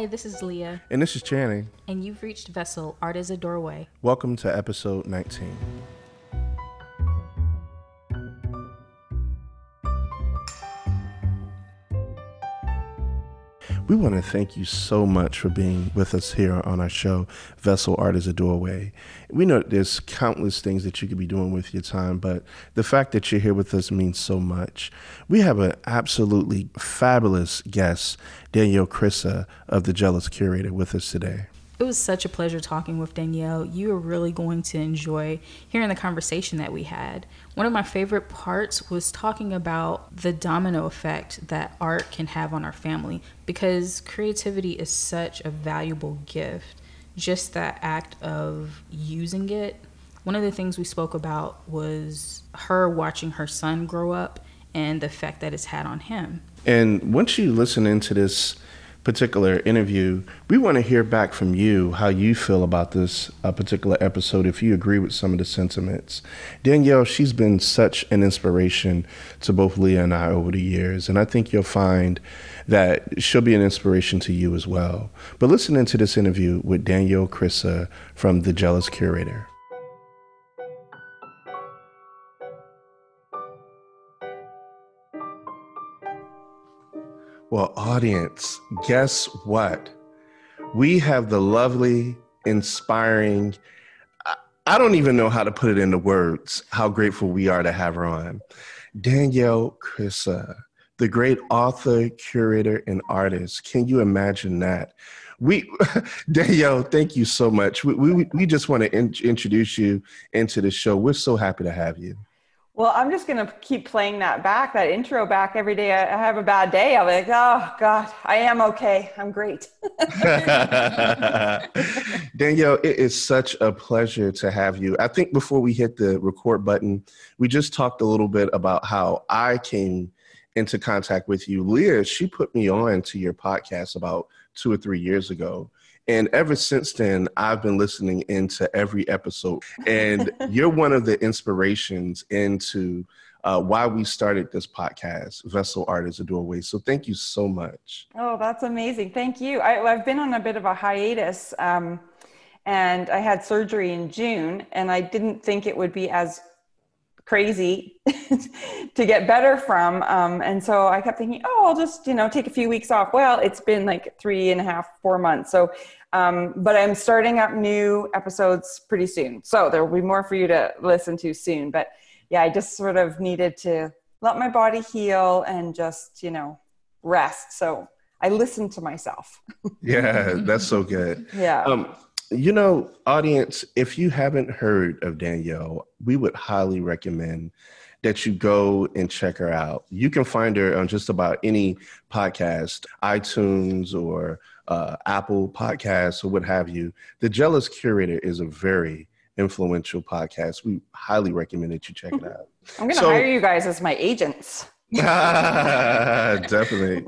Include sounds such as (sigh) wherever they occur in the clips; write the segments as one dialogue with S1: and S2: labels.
S1: Hi, this is Leah,
S2: And this is Channing.
S1: and you've reached Vessel Art is a Doorway.
S2: Welcome to episode 19. We want to thank you so much for being with us here on our show, Vessel Art is a Doorway. We know there's countless things that you could be doing with your time, but the fact that you're here with us means so much. We have an absolutely fabulous guest, Danielle Krysa of The Jealous Curator, with us today.
S1: It was such a pleasure talking with Danielle. You are really going to enjoy hearing the conversation that we had. One of my favorite parts was talking about the domino effect that art can have on our family because creativity is such a valuable gift. Just that act of using it. One of the things we spoke about was her watching her son grow up and the effect that it's had on him.
S2: And once you listen into this particular interview, we want to hear back from you how you feel about this uh, particular episode, if you agree with some of the sentiments. Danielle, she's been such an inspiration to both Leah and I over the years, and I think you'll find that she'll be an inspiration to you as well. But listen into this interview with Danielle Krysa from The Jealous Curator. Well, audience, guess what? We have the lovely, inspiring, I- don't even know how to put it into words, how grateful we are to have her on. Danielle Krysa, the great author, curator, and artist. Can you imagine that? We, (laughs) Danielle, thank you so much. We, we, we just want to in, introduce you into the show. We're so happy to have you.
S3: Well, I'm just going to keep playing that back, that intro back every day. I have a bad day. I'm like, oh, God, I am okay. I'm great. (laughs)
S2: Danielle, it is such a pleasure to have you. I think before we hit the record button, we just talked a little bit about how I came into contact with you. Leah, she put me on to your podcast about two or three years ago. And ever since then, I've been listening into every episode. And (laughs) you're one of the inspirations into uh, why we started this podcast, Vessel Art is a Doorway. So thank you so much.
S3: Oh, that's amazing. Thank you. I, I've been on a bit of a hiatus um, and I had surgery in June, and I didn't think it would be as crazy (laughs) to get better from. Um, and so I kept thinking, oh, I'll just, you know, take a few weeks off. Well, it's been like three and a half, four months. So, um, but I'm starting up new episodes pretty soon. So there will be more for you to listen to soon. But yeah, I just sort of needed to let my body heal and just, you know, rest. So I listened to myself. (laughs)
S2: Yeah, that's so good.
S3: Yeah.
S2: Um, you know, audience, if you haven't heard of Danielle, we would highly recommend that you go and check her out. You can find her on just about any podcast, iTunes or uh, Apple Podcasts or what have you. The Jealous Curator is a very influential podcast. We highly recommend that you check it out.
S3: I'm going to
S2: so-
S3: hire you guys as my agents. (laughs)
S2: Definitely.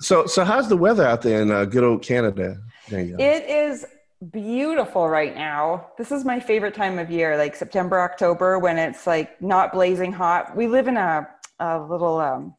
S2: So, so how's the weather out there in uh, good old Canada?
S3: It is beautiful right now. This is my favorite time of year, like September, October, when it's like not blazing hot. We live in a, a little um,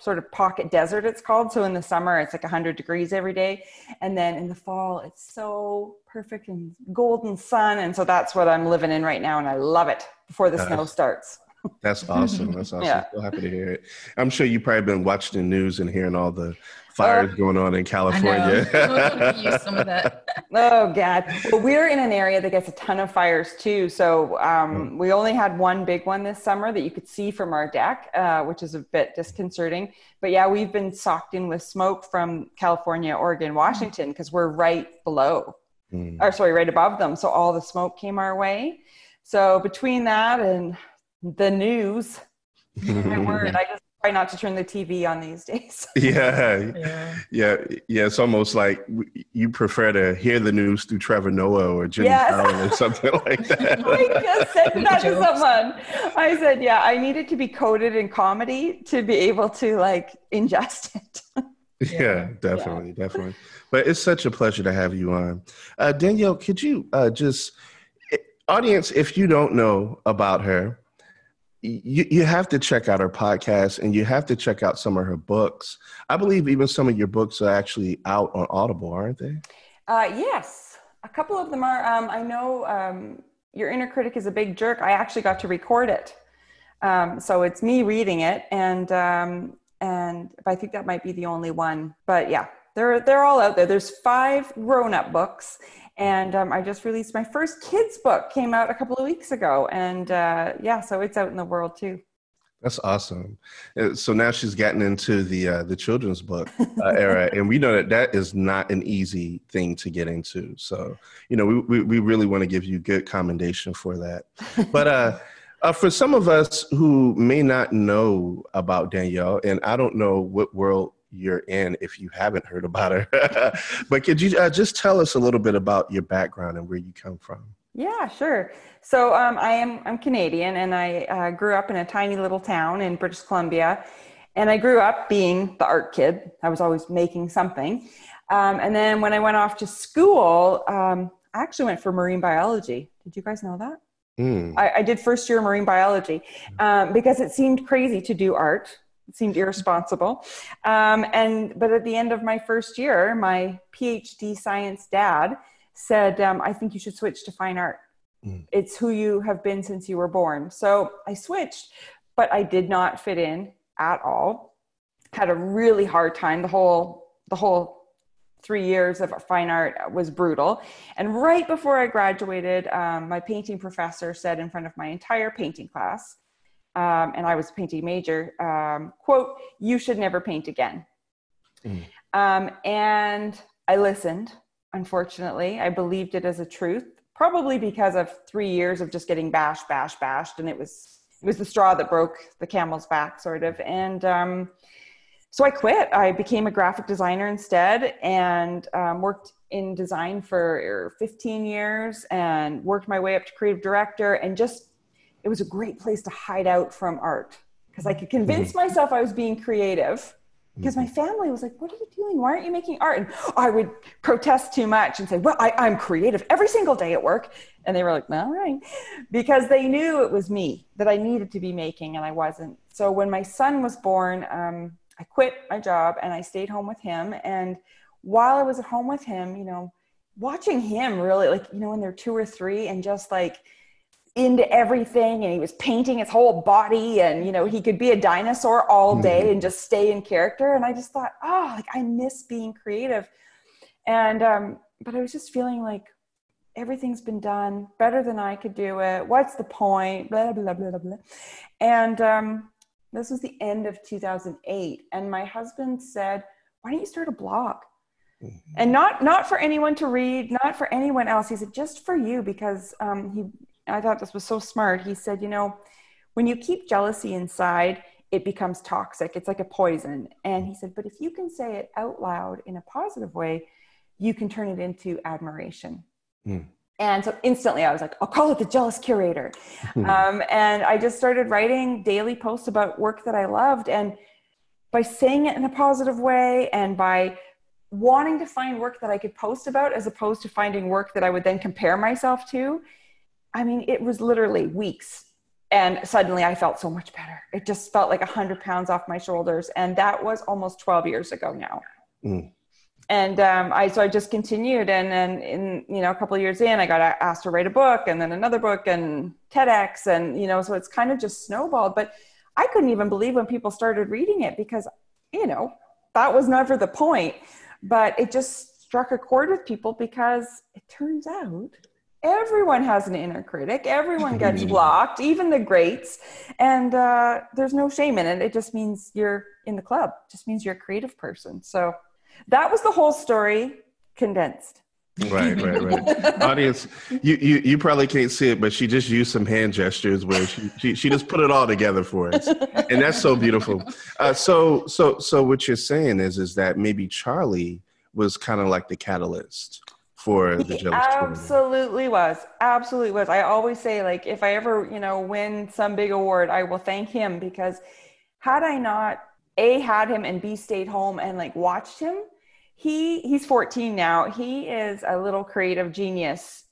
S3: sort of pocket desert, it's called. So in the summer, it's like 100 degrees every day. And then in the fall, it's so perfect and golden sun. And so that's what I'm living in right now. And I love it before the
S2: Nice.
S3: snow starts.
S2: That's awesome. That's (laughs) awesome.
S3: Yeah.
S2: So happy to hear it. I'm sure you've probably been watching the news and hearing all the fires going on in California. (laughs)
S1: Use some of that. (laughs)
S3: Oh God! Well, we're in an area that gets a ton of fires too. So um, we only had one big one this summer that you could see from our deck, uh, which is a bit disconcerting. But yeah, we've been socked in with smoke from California, Oregon, Washington, because we're right below,
S2: Mm.
S3: or sorry, right above them. So all the smoke came our way. So between that and the news, (laughs) my word, I just try not to turn the TV on these days. (laughs)
S2: yeah,
S1: Yeah.
S2: yeah, yeah. It's almost like you prefer to hear the news through Trevor Noah or Jimmy
S3: Yes.
S2: Fallon or something (laughs) like that.
S3: I just said that to someone. I said, yeah, I needed to be coded in comedy to be able to like ingest it.
S2: Yeah, definitely, definitely. But it's such a pleasure to have you on. Uh, Danielle, could you uh, just, eh, audience, if you don't know about her, you, you have to check out her podcast and you have to check out some of her books. I believe even some of your books are actually out on Audible, aren't they?
S3: Uh, yes, a couple of them are. Um, I know um, Your Inner Critic is a Big Jerk. I actually got to record it. Um, so it's me reading it, and um, and I think that might be the only one. But yeah, they're they're all out there. There's five grown up books, and um, I just released my first kids book. Came out a couple of weeks ago, and uh, yeah, so it's out in the world too.
S2: That's awesome. Uh, so now she's gotten into the uh, the children's book uh, era, (laughs) and we know that that is not an easy thing to get into. So you know, we we, we really want to give you good commendation for that. But uh, (laughs) uh, for some of us who may not know about Danielle, and I don't know what world you're in if you haven't heard about her. (laughs) but could you uh, just tell us a little bit about your background and where you come from?
S3: Yeah, sure. So um, I am I'm Canadian, and I uh, grew up in a tiny little town in British Columbia, and I grew up being the art kid. I was always making something, um, and then when I went off to school, um, I actually went for marine biology. Did you guys know that? Mm. I, I, did first year marine biology um, because it seemed crazy to do art seemed irresponsible. Um, and but at the end of my first year, my PhD science dad said, um, "I think you should switch to fine art. Mm. It's who you have been since you were born." So I switched, but I did not fit in at all. Had a really hard time. The whole the whole three years of fine art was brutal. And right before I graduated, um, my painting professor said in front of my entire painting class, um, and I was a painting major, um, quote, you should never paint again. Mm. Um, and I listened, unfortunately. I believed it as a truth, probably because of three years of just getting bashed, bashed, bashed. And it was, it was the straw that broke the camel's back, sort of. And um, so I quit. I became a graphic designer instead and um, worked in design for 15 years and worked my way up to creative director and just it was a great place to hide out from art because I could convince mm-hmm. myself I was being creative because my mm-hmm. family was like, What are you doing? Why aren't you making art? And I would protest too much and say, Well, I, am creative every single day at work. And they were like, All right. Because they knew it was me that I needed to be making and I wasn't. So when my son was born, um, I quit my job and I stayed home with him. And while I was at home with him, you know, watching him really, like, you know, when they're two or three and just like, into everything and he was painting his whole body and you know he could be a dinosaur all day mm-hmm. and just stay in character. And i just thought oh like i miss being creative. And um but i was just feeling like everything's been done better than i could do it. What's the point? Blah blah blah blah, blah. and um this was the end of 2008 and my husband said why don't you start a blog? Mm-hmm. and not not for anyone to read not for anyone else. He said just for you because um, he I thought this was so smart. He said, you know, when you keep jealousy inside, it becomes toxic. It's like a poison. And he said, but if you can say it out loud in a positive way, you can turn it into admiration. Mm. And so instantly I was like, I'll call it the jealous curator. Mm. Um, and I just started writing daily posts about work that I loved. And by saying it in a positive way and by wanting to find work that I could post about as opposed to finding work that I would then compare myself to, I mean, it was literally weeks. And suddenly I felt so much better. It just felt like a hundred pounds off my shoulders. And that was almost 12 years ago now. Mm. And um, I, so I just continued. And then in, you know, a couple of years in, I got asked to write a book and then another book and TEDx. And, you know, so it's kind of just snowballed. But I couldn't even believe when people started reading it because, you know, that was never the point. But it just struck a chord with people because it turns out everyone has an inner critic. Everyone (laughs) gets blocked even the greats. And uh, there's no shame in it. It just means you're in the club. It just means you're a creative person. So that was the whole story condensed.
S2: Right right right. Audience you, you you probably can't see it but she just used some hand gestures where she she, she just put it all together for us. And that's so beautiful. Uh, so so so what you're saying is is that maybe charlie was kind of like the catalyst for the
S3: he absolutely was absolutely was. I always say like if i ever you know win some big award i will thank him because had i not a had him and b stayed home and like watched him he he's 14 now. He is a little creative genius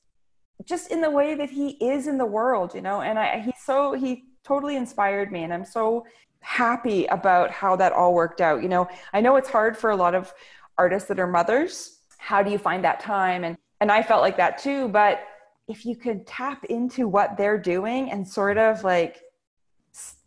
S3: just in the way that he is in the world you know and i he's so he totally inspired me and i'm so happy about how that all worked out you know. I know it's hard for a lot of artists that are mothers how do you find that time? And and i felt like that too but if you could tap into what they're doing and sort of like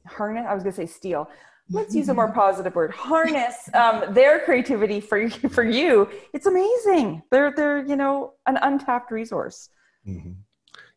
S3: harness i was going to say steal. Let's use a more positive word harness um, their creativity for for you. It's amazing. They're they're you know an untapped resource. Mm-hmm.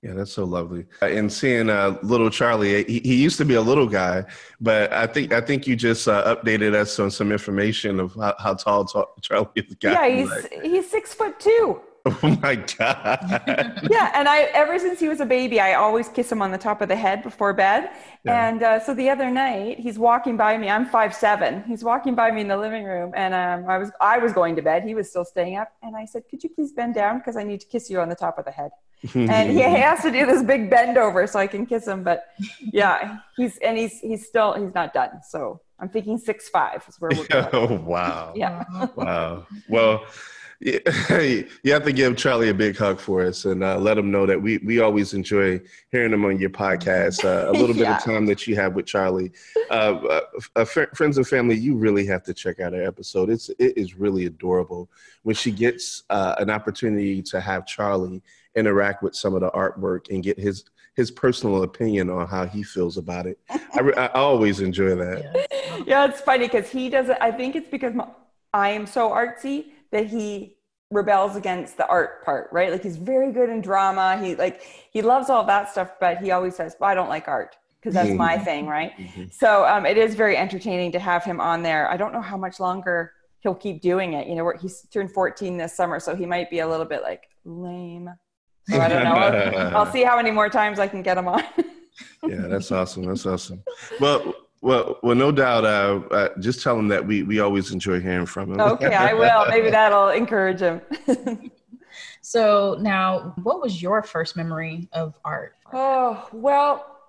S2: Yeah that's so lovely uh, and seeing uh, little charlie he, he, used to be a little guy but i think i think you just uh, updated us on some information of how, how tall, tall charlie is
S3: yeah he's like. he's six foot two (laughs)
S2: Oh my god. (laughs)
S3: yeah, and I ever since he was a baby, I always kiss him on the top of the head before bed. Yeah. And uh, so the other night, he's walking by me. I'm five seven. He's walking by me in the living room, and um, I was I was going to bed. He was still staying up, and I said, "Could you please bend down because I need to kiss you on the top of the head." (laughs) and he has to do this big bend over so I can kiss him. But yeah, he's and he's he's still he's not done. So I'm thinking six five is where we're going.
S2: oh wow!
S3: Yeah.
S2: wow. Well (laughs) you have to give Charlie a big hug for us and uh, let him know that we, we always enjoy hearing him on your podcast. Uh, a little yeah. bit of (laughs) time that you have with Charlie. Uh, uh friends and family, you really have to check out our episode. It's, it is really adorable when she gets uh, an opportunity to have Charlie interact with some of the artwork and get his his personal opinion on how he feels about it. I, I always enjoy that. (laughs)
S3: Yeah, yeah it's funny because he doesn't. I think it's because my, I am so artsy that he rebels against the art part, right? Like he's very good in drama. He like he loves all that stuff, but he always says, well, "I don't like art." Because that's my mm-hmm. thing, right? Mm-hmm. So um, it is very entertaining to have him on there. I don't know how much longer he'll keep doing it. You know, he's turned 14 this summer, so he might be a little bit like lame. So I don't know. I'll, (laughs) I'll see how many more times I can get him on. (laughs)
S2: yeah, that's awesome. That's awesome. Well, well, well, no doubt. Uh, uh, just tell him that we we always enjoy hearing from him.
S3: Okay, I will. Maybe (laughs) that'll encourage him. (laughs)
S1: so now, what was your first memory of art?
S3: Oh well,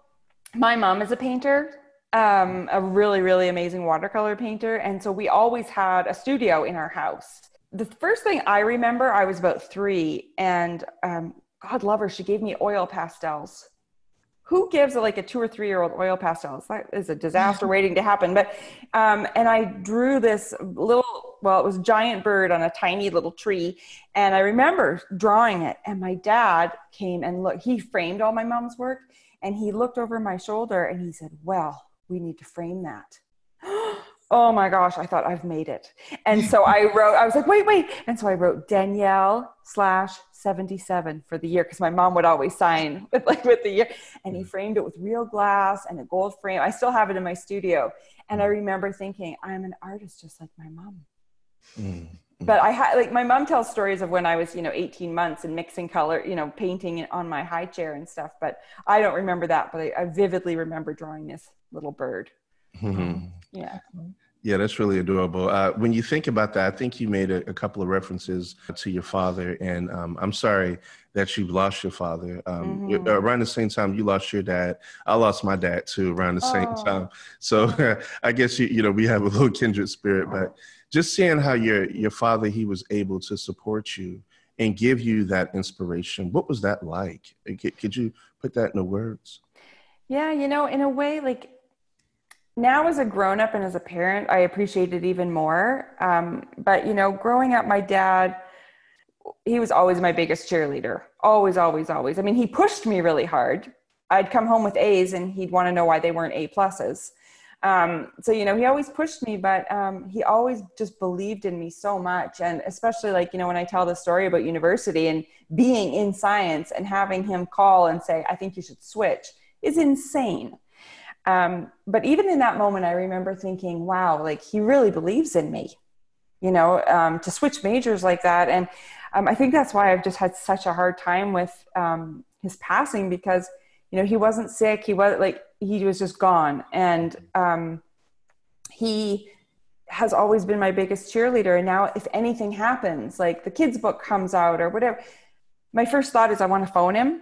S3: my mom is a painter, um, a really really amazing watercolor painter, and so we always had a studio in our house. The first thing I remember, I was about three, and um, God love her, she gave me oil pastels who gives a, like a two or three year old oil pastels? That is a disaster (laughs) waiting to happen. But, um, and I drew this little, well, it was a giant bird on a tiny little tree. And I remember drawing it. And my dad came and looked, he framed all my mom's work. And he looked over my shoulder and he said, Well, we need to frame that. (gasps) oh my gosh, I thought I've made it. And so I (laughs) wrote, I was like, wait, wait. And so I wrote Danielle slash 77 for the year because my mom would always sign (laughs) with like with the year. And he framed it with real glass and a gold frame. I still have it in my studio. And I remember thinking, I'm an artist just like my mom. Mm-hmm. But I had like my mom tells stories of when I was, you know, 18 months and mixing color, you know, painting on my high chair and stuff. But I don't remember that. But I, I vividly remember drawing this little bird. Mm-hmm. Yeah.
S2: Yeah, that's really adorable. Uh, when you think about that, I think you made a, a couple of references to your father, and um, I'm sorry that you lost your father. Um, mm-hmm. Around the same time you lost your dad, I lost my dad too. Around the same oh. time, so (laughs) I guess you you know we have a little kindred spirit. But just seeing how your your father he was able to support you and give you that inspiration, what was that like? Could, could you put that into words?
S3: Yeah, you know, in a way, like now as a grown up and as a parent i appreciate it even more. Um, but you know growing up my dad he was always my biggest cheerleader. Always always always. I mean he pushed me really hard. I'd come home with a's and he'd want to know why they weren't a pluses um, so you know he always pushed me but um, he always just believed in me so much. And especially like you know when i tell the story about university and being in science and having him call and say i think you should switch is insane um, but even in that moment, I remember thinking, wow, like he really believes in me, you know, um, to switch majors like that. And um, I think that's why I've just had such a hard time with um, his passing because, you know, he wasn't sick. He was like, he was just gone. And um, he has always been my biggest cheerleader. And now, if anything happens, like the kids' book comes out or whatever, my first thought is I want to phone him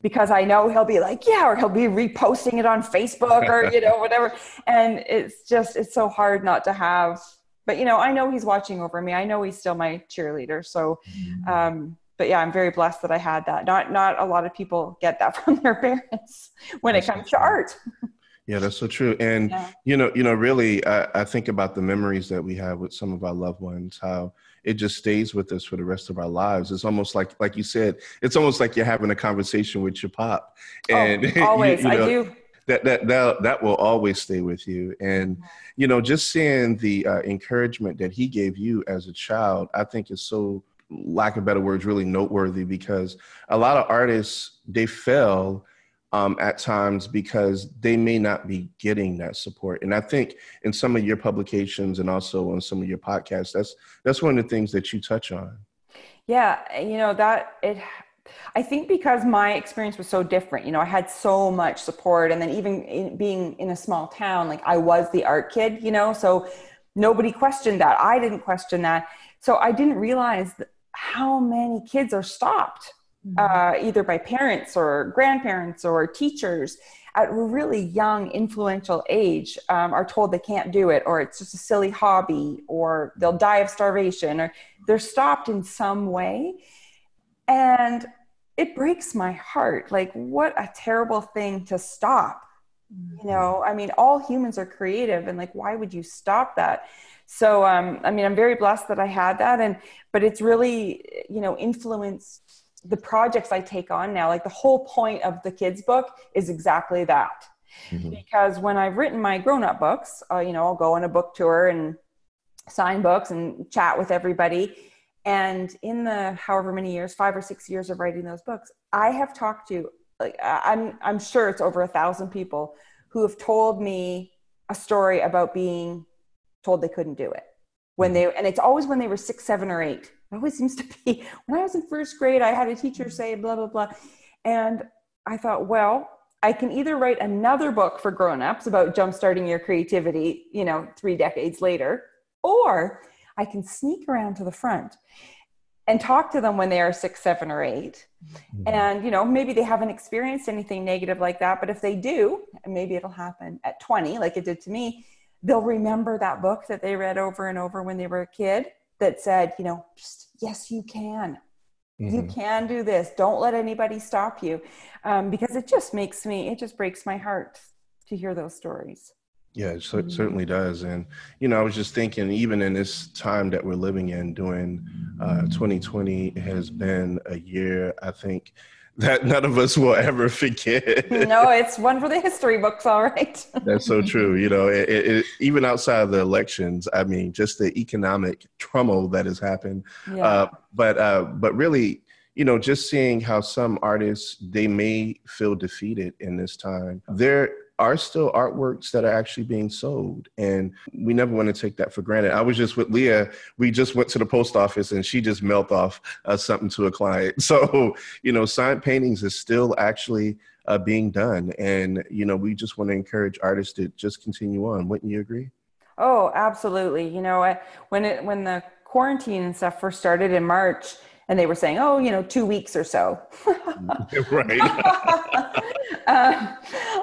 S3: because I know he'll be like, yeah, or he'll be reposting it on Facebook or, you know, whatever. And it's just, it's so hard not to have, but, you know, I know he's watching over me. I know he's still my cheerleader. So, mm-hmm. um, but yeah, I'm very blessed that I had that. Not, not a lot of people get that (laughs) from their parents when it comes to art.
S2: Yeah, that's so true. And yeah. you know, you know, really, I, I, think about the memories that we have with some of our loved ones. How it just stays with us for the rest of our lives. It's almost like, like you said, it's almost like you're having a conversation with your pop.
S3: Oh, and (laughs) oh, always, you, you know, I do.
S2: That, that that that will always stay with you, and you know, just seeing the uh, encouragement that he gave you as a child, I think is so lack of better words, really noteworthy because a lot of artists they fail um, at times because they may not be getting that support. And I think in some of your publications and also on some of your podcasts, that's that's one of the things that you touch on.
S3: Yeah, you know that it. I think because my experience was so different, you know, I had so much support, and then even in, being in a small town, like I was the art kid, you know, so nobody questioned that. I didn't question that, so I didn't realize how many kids are stopped. Uh, either by parents or grandparents or teachers at a really young influential age um, are told they can't do it or it's just a silly hobby or they'll die of starvation or they're stopped in some way. And it breaks my heart like what a terrible thing to stop. You mm-hmm. know i mean all humans are creative and like why would you stop that? So um, i mean i'm very blessed that i had that and but it's really you know influenced the projects i take on now like the whole point of the kids book is exactly that. Mm-hmm. because when i've written my grown-up books uh, you know i'll go on a book tour and sign books and chat with everybody. And in the however many years five or six years of writing those books i have talked to like i'm i'm sure it's over a thousand people who have told me a story about being told they couldn't do it. When they and it's always when they were six seven or eight it always seems to be when i was in first grade i had a teacher say blah blah blah and i thought well i can either write another book for grown-ups about jumpstarting your creativity you know three decades later or i can sneak around to the front and talk to them when they are six seven or 8 mm-hmm. and you know maybe they haven't experienced anything negative like that but if they do maybe it'll happen at 20 like it did to me they'll remember that book that they read over and over when they were a kid that said, you know, yes, you can. Mm-hmm. You can do this. Don't let anybody stop you. Um, because it just makes me, it just breaks my heart to hear those stories.
S2: Yeah, it mm-hmm. certainly does. And, you know, I was just thinking, even in this time that we're living in, doing uh, 2020 has been a year, I think, that none of us will ever (laughs) forget.
S3: no, it's one for the history books, all right. (laughs)
S2: That's so true. You know, it, it, even outside of the elections, I mean, just the economic turmoil that has happened. Yeah. Uh, but uh, but really, you know, just seeing how some artists they may feel defeated in this time. They're are still artworks that are actually being sold. And we never want to take that for granted. I was just with Leah. We just went to the post office and she just mailed off uh, something to a client. (laughs) So, you know, signed paintings is still actually uh, being done. And, you know, we just want to encourage artists to just continue on. Wouldn't you agree?
S3: Oh, absolutely. You know, when it, when the quarantine and stuff first started in March, and they were saying, oh, you know, two weeks or so. (laughs) right. (laughs) uh,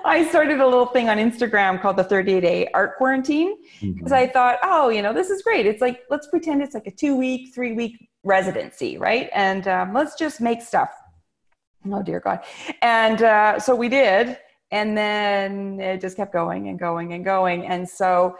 S3: I started a little thing on Instagram called the 30 day art quarantine because mm-hmm. I thought, oh, you know, this is great. It's like, let's pretend it's like a two week, three week residency, right? And um, let's just make stuff. Oh, dear God. And uh, so we did. And then it just kept going and going and going. And so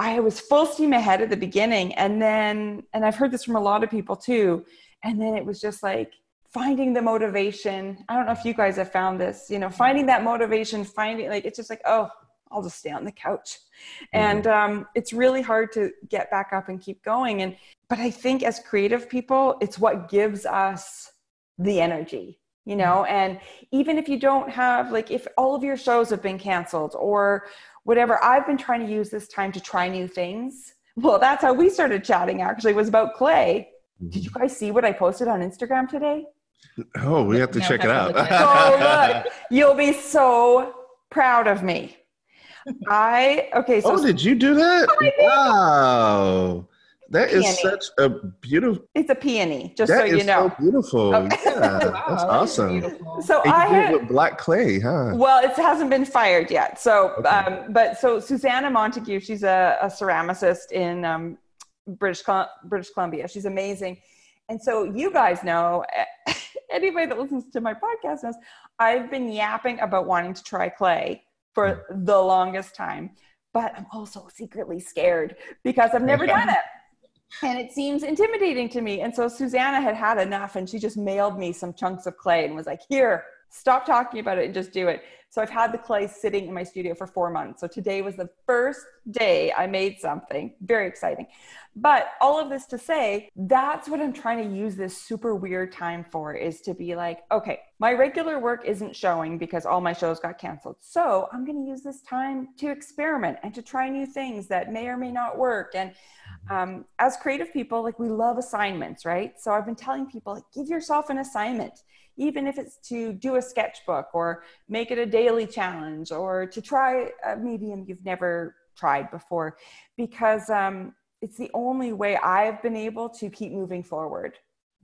S3: I was full steam ahead at the beginning. And then, and I've heard this from a lot of people too. And then it was just like finding the motivation. I don't know if you guys have found this, you know, finding that motivation, finding like, it's just like, oh, I'll just stay on the couch. Mm-hmm. And um, it's really hard to get back up and keep going. And, but I think as creative people, it's what gives us the energy you know and even if you don't have like if all of your shows have been canceled or whatever. I've been trying to use this time to try new things. Well, that's how we started chatting actually, was about clay. Did you mm-hmm. guys see what I posted on Instagram today?
S2: Oh, we have to no, check it out.
S3: oh, (laughs) look, you'll be so proud of me. I okay.
S2: So, oh, did you do that? Wow. That is such a beautiful.
S3: It's a peony, just so you know.
S2: So beautiful. Okay. Yeah, wow, that's (laughs) awesome.
S3: So and I had
S2: with black clay, huh?
S3: Well, it hasn't been fired yet. So, okay. um, but so Susanna Montague, she's a, a ceramicist in um, British British Columbia. She's amazing, and so you guys know. (laughs) Anybody that listens to my podcast knows I've been yapping about wanting to try clay for the longest time. But I'm also secretly scared because I've never done it. And it seems intimidating to me. And so Susanna had had enough and she just mailed me some chunks of clay and was like, here, stop talking about it and just do it. So I've had the clay sitting in my studio for four months. So today was the first day I made something. Very exciting. But all of this to say, that's what I'm trying to use this super weird time for is to be like, okay, my regular work isn't showing because all my shows got canceled. So I'm going to use this time to experiment and to try new things that may or may not work. And um, as creative people, like we love assignments, right? So I've been telling people, like, give yourself an assignment even if it's to do a sketchbook or make it a daily challenge or to try a medium you've never tried before, because um, it's the only way I've been able to keep moving forward.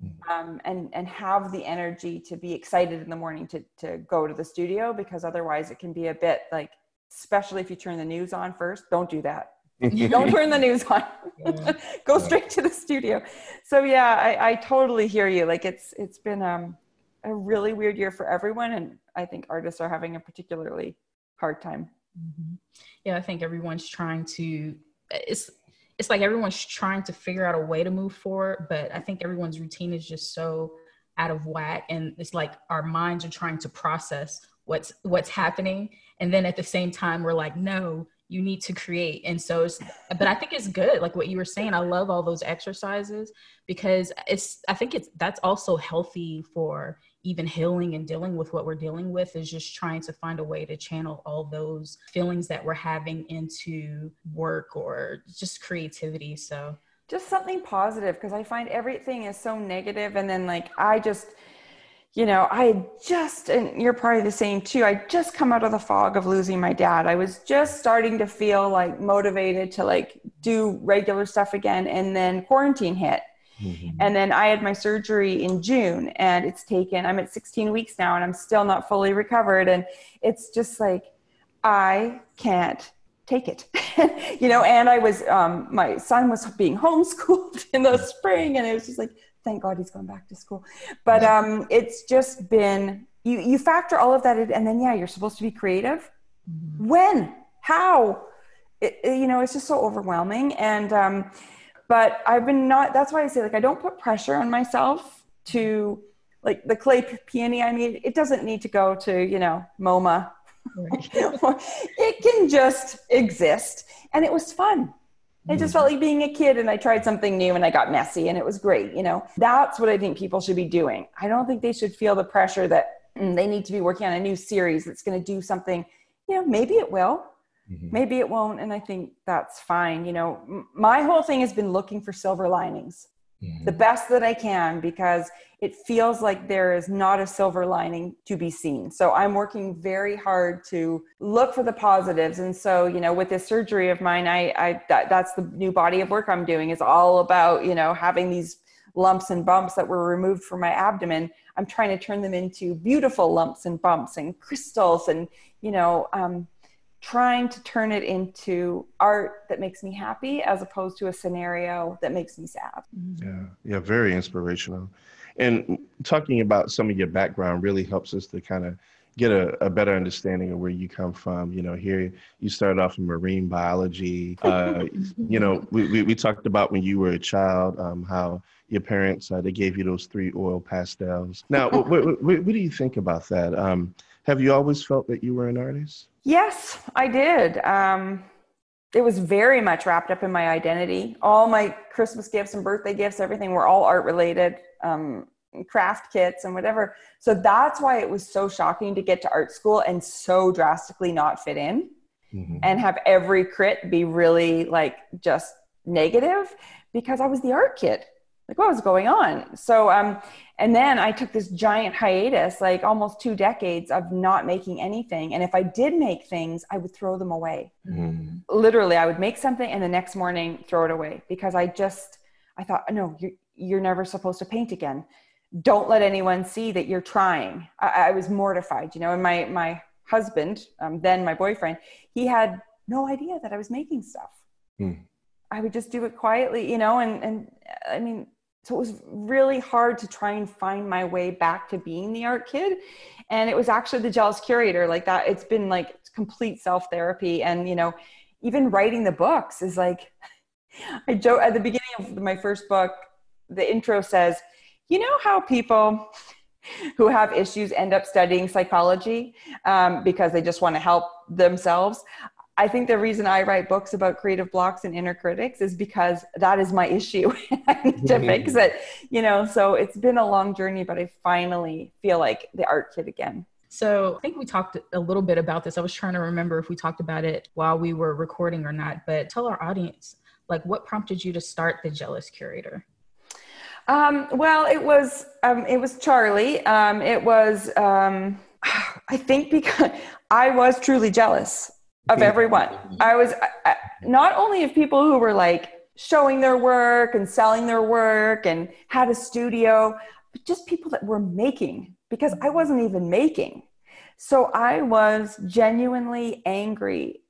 S3: Mm. Um, and and have the energy to be excited in the morning to to go to the studio because otherwise it can be a bit like especially if you turn the news on first don't do that (laughs) don't turn the news on. (laughs) Go straight to the studio. So yeah I, I totally hear you. Like it's it's been um a really weird year for everyone and i think artists are having a particularly hard time.
S1: Mm-hmm. yeah i think everyone's trying to it's it's like everyone's trying to figure out a way to move forward but i think everyone's routine is just so out of whack and it's like our minds are trying to process what's what's happening and then at the same time we're like no you need to create and so it's but i think it's good like what you were saying i love all those exercises because it's i think it's that's also healthy for even healing and dealing with what we're dealing with is just trying to find a way to channel all those feelings that we're having into work or just creativity. So
S3: just something positive because I find everything is so negative and then like I just you know, I just, and you're probably the same too. I just come out of the fog of losing my dad. I was just starting to feel like motivated to like do regular stuff again. And then quarantine hit. Mm-hmm. And then I had my surgery in June and it's taken, I'm at 16 weeks now and I'm still not fully recovered. And it's just like, I can't take it, (laughs) you know, and I was, um, my son was being (laughs) homeschooled in the spring and it was just like, thank God he's going back to school. But um, it's just been, you, you factor all of that in and then, yeah, you're supposed to be creative. Mm-hmm. When? How? It, you know, it's just so overwhelming. And, um, but I've been not, that's why I say, like, I don't put pressure on myself to, like, the clay peony I made, it doesn't need to go to, you know, MoMA. Right. (laughs) it can just exist. And it was fun. It just felt like being a kid and I tried something new and I got messy and it was great. You know, that's what I think people should be doing. I don't think they should feel the pressure that mm, they need to be working on a new series that's going to do something, you know, maybe it will, Mm-hmm. Maybe it won't. And I think that's fine. You know, m- my whole thing has been looking for silver linings mm-hmm. the best that I can because it feels like there is not a silver lining to be seen. So I'm working very hard to look for the positives. And so, you know, with this surgery of mine, I, I that, that's the new body of work I'm doing is all about, you know, having these lumps and bumps that were removed from my abdomen. I'm trying to turn them into beautiful lumps and bumps and crystals and, you know, um, trying to turn it into art that makes me happy as opposed to a scenario that makes me sad.
S2: Yeah, yeah, very inspirational. And talking about some of your background really helps us to kind of get a, a, better understanding of where you come from. You know, here you started off in marine biology. Uh, (laughs) you know, we, we, we, talked about when you were a child, um, how your parents, uh, they gave you those three oil pastels. Now, (laughs) what, what, what, do you think about that? Um, have you always felt that you were an artist?
S3: Yes, I did. Um, it was very much wrapped up in my identity. All my Christmas gifts and birthday gifts, everything were all art related, um, craft kits and whatever. So that's why it was so shocking to get to art school and so drastically not fit in mm-hmm. and have every crit be really like just negative because I was the art kid like what was going on so um and then i took this giant hiatus like almost two decades of not making anything and if i did make things i would throw them away mm. literally i would make something and the next morning throw it away because i just i thought no you're, you're never supposed to paint again. Don't let anyone see that you're trying. I, I was mortified you know and my my husband um, then my boyfriend he had no idea that i was making stuff. Mm. i would just do it quietly you know and and i mean so it was really hard to try and find my way back to being the art kid. And it was actually the jealous curator like that it's been like complete self therapy and you know even writing the books is like (laughs) i joke at the beginning of my first book the intro says you know how people who have issues end up studying psychology um, because they just want to help themselves I think the reason I write books about creative blocks and inner critics is because that is my issue. I (laughs) need to fix it, you know. So it's been a long journey, but I finally feel like the art kid again.
S1: So I think we talked a little bit about this. I was trying to remember if we talked about it while we were recording or not, but tell our audience, like, what prompted you to start the Jealous Curator?
S3: Um, well, it was um, it was Charlie. Um, it was um, (sighs) I think because (laughs) I was truly jealous of everyone. I was I, not only of people who were like showing their work and selling their work and had a studio, but just people that were making because I wasn't even making. So I was genuinely angry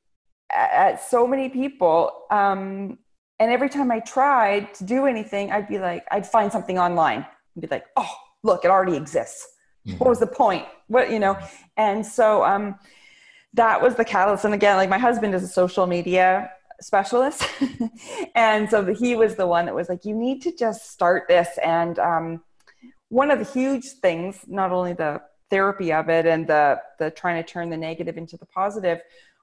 S3: at, at so many people. Um, and every time I tried to do anything, I'd be like, I'd find something online and be like, oh, look, it already exists. Mm-hmm. What was the point? What, you know? And so, um, that was the catalyst. And again, like my husband is a social media specialist. (laughs) and so he was the one that was like, you need to just start this. And um, one of the huge things, not only the therapy of it and the, the trying to turn the negative into the positive,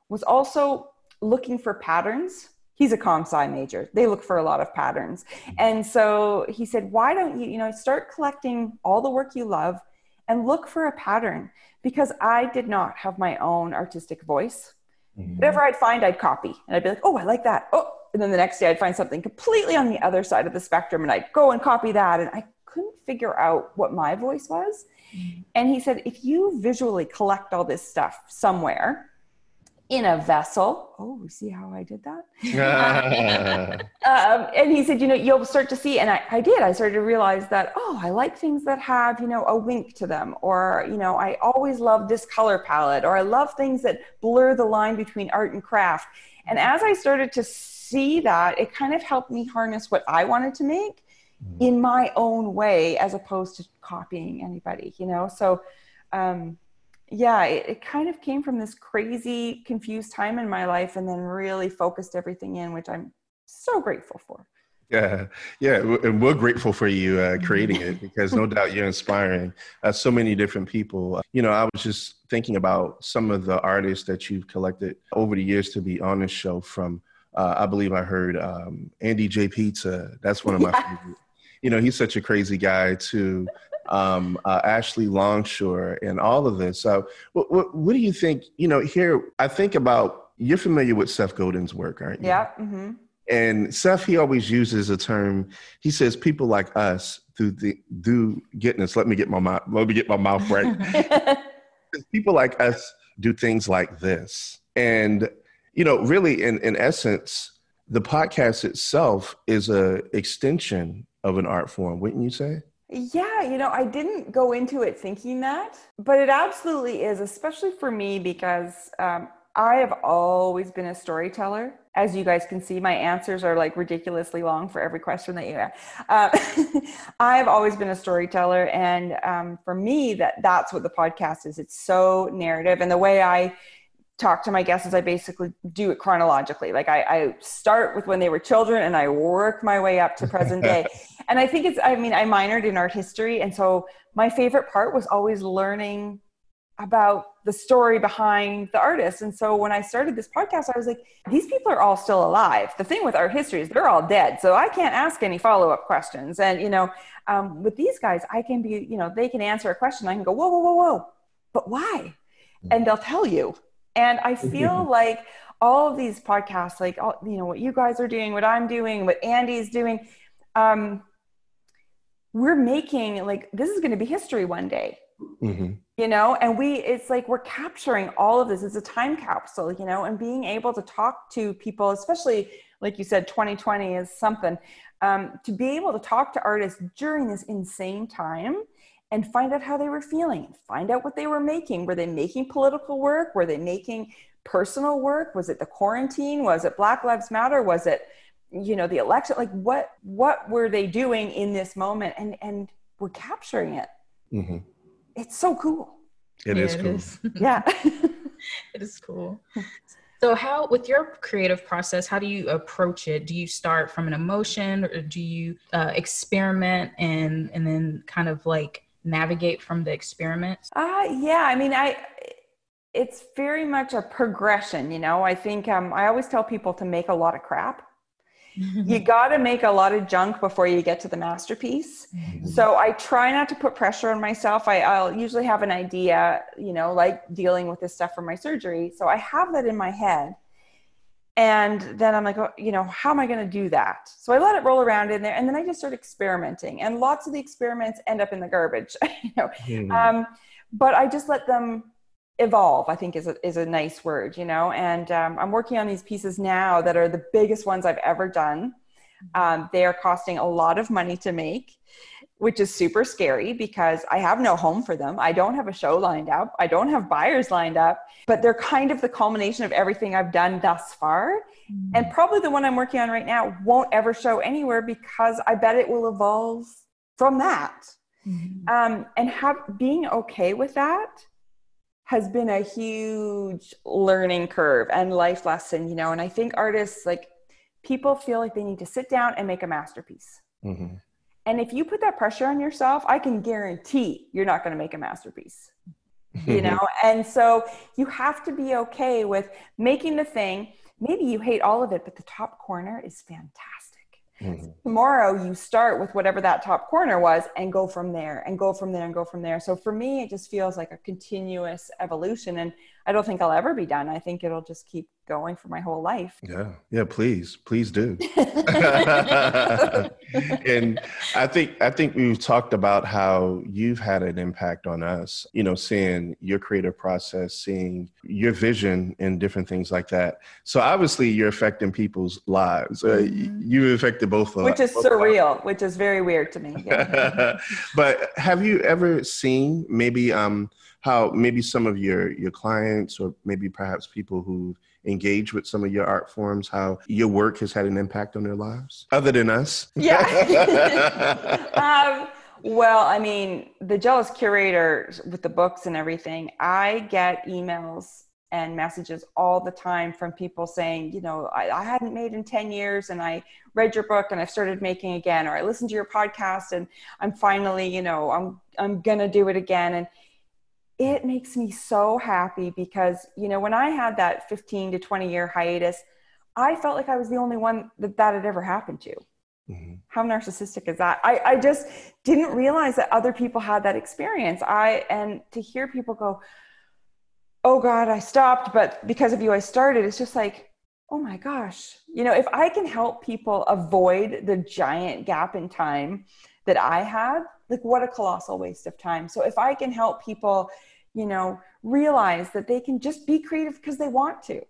S3: was also looking for patterns. He's a comp sci major. They look for a lot of patterns. And so he said, why don't you, you know, start collecting all the work you love and look for a pattern because I did not have my own artistic voice. Mm-hmm. Whatever I'd find, I'd copy. And I'd be like, oh, I like that. Oh, and then the next day I'd find something completely on the other side of the spectrum and I'd go and copy that. And I couldn't figure out what my voice was. Mm-hmm. And he said, if you visually collect all this stuff somewhere, in a vessel. Oh, see how I did that? (laughs) (laughs) um, and he said, you know, you'll start to see, and I, I did. I started to realize that, oh, I like things that have, you know, a wink to them, or, you know, I always love this color palette, or I love things that blur the line between art and craft. And as I started to see that, it kind of helped me harness what I wanted to make mm. in my own way, as opposed to copying anybody, you know? So, um, yeah, it, it, kind of came from this crazy, confused time in my life and then really focused everything in, which I'm so grateful for.
S2: Yeah, yeah, and we're grateful for you uh, creating it (laughs) because no doubt you're inspiring uh, so many different people. You know, I was just thinking about some of the artists that you've collected over the years to be on this show. From uh, I believe I heard um, Andy J Pizza. That's one of my (laughs) yeah. favorite. You know, he's such a crazy guy. To um, uh, Ashley Longshore, and all of this. So, what, what, what, do you think? You know, here I think about you're familiar with Seth Godin's work, aren't you?
S3: Yeah. Mm-hmm.
S2: And Seth, he always uses a term. He says, "People like us do the do getness." Let me get my mouth. Let me get my mouth right. (laughs) people like us do things like this, and you know, really, in in essence, the podcast itself is a extension of an art form, wouldn't you say?
S3: Yeah, you know, I didn't go into it thinking that, but it absolutely is, especially for me because um, I have always been a storyteller. As you guys can see, my answers are like ridiculously long for every question that you have. Uh, (laughs) I've always been a storyteller, and um, for me, that that's what the podcast is. It's so narrative, and the way I talk to my guests is I basically do it chronologically. Like I, I, start with when they were children and I work my way up to present day. (laughs) and I think it's, I mean, I minored in art history. And so my favorite part was always learning about the story behind the artist. And so when I started this podcast, I was like, these people are all still alive. The thing with art history is they're all dead. So I can't ask any follow up questions. And, you know, um, with these guys, I can be, you know, they can answer a question. I can go, whoa, whoa, whoa, whoa. But why? And they'll tell you and I feel like all of these podcasts, like all, you know what you guys are doing, what I'm doing, what Andy's doing, um, we're making like this is going to be history one day. Mm-hmm. You know, and we it's like we're capturing all of this. It's a time capsule, you know, and being able to talk to people, especially like you said, 2020 is something. Um, to be able to talk to artists during this insane time and find out how they were feeling, find out what they were making. Were they making political work? Were they making personal work? Was it the quarantine? Was it Black Lives Matter? Was it, you know the election like what what were they doing in this moment and and we're capturing it mm-hmm. it's so cool
S2: It yeah, is cool is. (laughs)
S3: yeah
S1: it is cool so how with your creative process how do you approach it do you start from an emotion or do you uh, experiment and and then kind of like navigate from the experiment
S3: uh yeah i mean i it's very much a progression you know i think um, i always tell people to make a lot of crap you (laughs) got to make a lot of junk before you get to the masterpiece. Mm-hmm. So I try not to put pressure on myself. I, I'll usually have an idea, you know, like dealing with this stuff from my surgery. So I have that in my head. And then I'm like, oh, you know, how am I going to do that? So I let it roll around in there, and then I just start experimenting. And lots of the experiments end up in the garbage, (laughs) you know. Mm-hmm. Um, but I just let them evolve i think is a, is a nice word you know and um, i'm working on these pieces now that are the biggest ones i've ever done um, they are costing a lot of money to make which is super scary because i have no home for them i don't have a show lined up i don't have buyers lined up but they're kind of the culmination of everything i've done thus far mm-hmm. and probably the one i'm working on right now won't ever show anywhere because i bet it will evolve from that mm-hmm. um, and have being okay with that has been a huge learning curve and life lesson, you know. And I think artists, like people, feel like they need to sit down and make a masterpiece. Mm-hmm. And if you put that pressure on yourself, I can guarantee you're not going to make a masterpiece. you know, and so you have to be okay with making the thing. Maybe you hate all of it, but the top corner is fantastic Mm-hmm. Tomorrow, you start with whatever that top corner was and go from there and go from there and go from there. So for me, it just feels like a continuous evolution. And I don't think I'll ever be done. I think it'll just keep going for my whole life.
S2: Yeah. Yeah, please. Please do. (laughs) (laughs) and I think I think we've talked about how you've had an impact on us, you know, seeing your creative process, seeing your vision and different things like that. So obviously you're affecting people's lives. Uh, mm-hmm. you affected both of
S3: Which is both surreal, which is very weird to me. (laughs)
S2: Yeah. but have you ever seen maybe um how maybe some of your your clients or maybe perhaps people who engage with some of your art forms how your work has had an impact on their lives? Other than us.
S3: Yeah. (laughs) (laughs) Um, well i mean the jealous curator with the books and everything i get emails and messages all the time from people saying, you know, I, I, hadn't made in 10 years and I read your book and I've started making again, or I listened to your podcast and I'm finally, you know, I'm, I'm going to do it again. And it makes me so happy because you know when i had that 15 to 20 year hiatus i felt like i was the only one that that had ever happened to. Mm-hmm. how narcissistic is that? I, I just didn't realize that other people had that experience. I and to hear people go oh god i stopped but because of you i started it's just like oh my gosh. You know if i can help people avoid the giant gap in time that i had like what a colossal waste of time. So if i can help people you know realize that they can just be creative because they want to.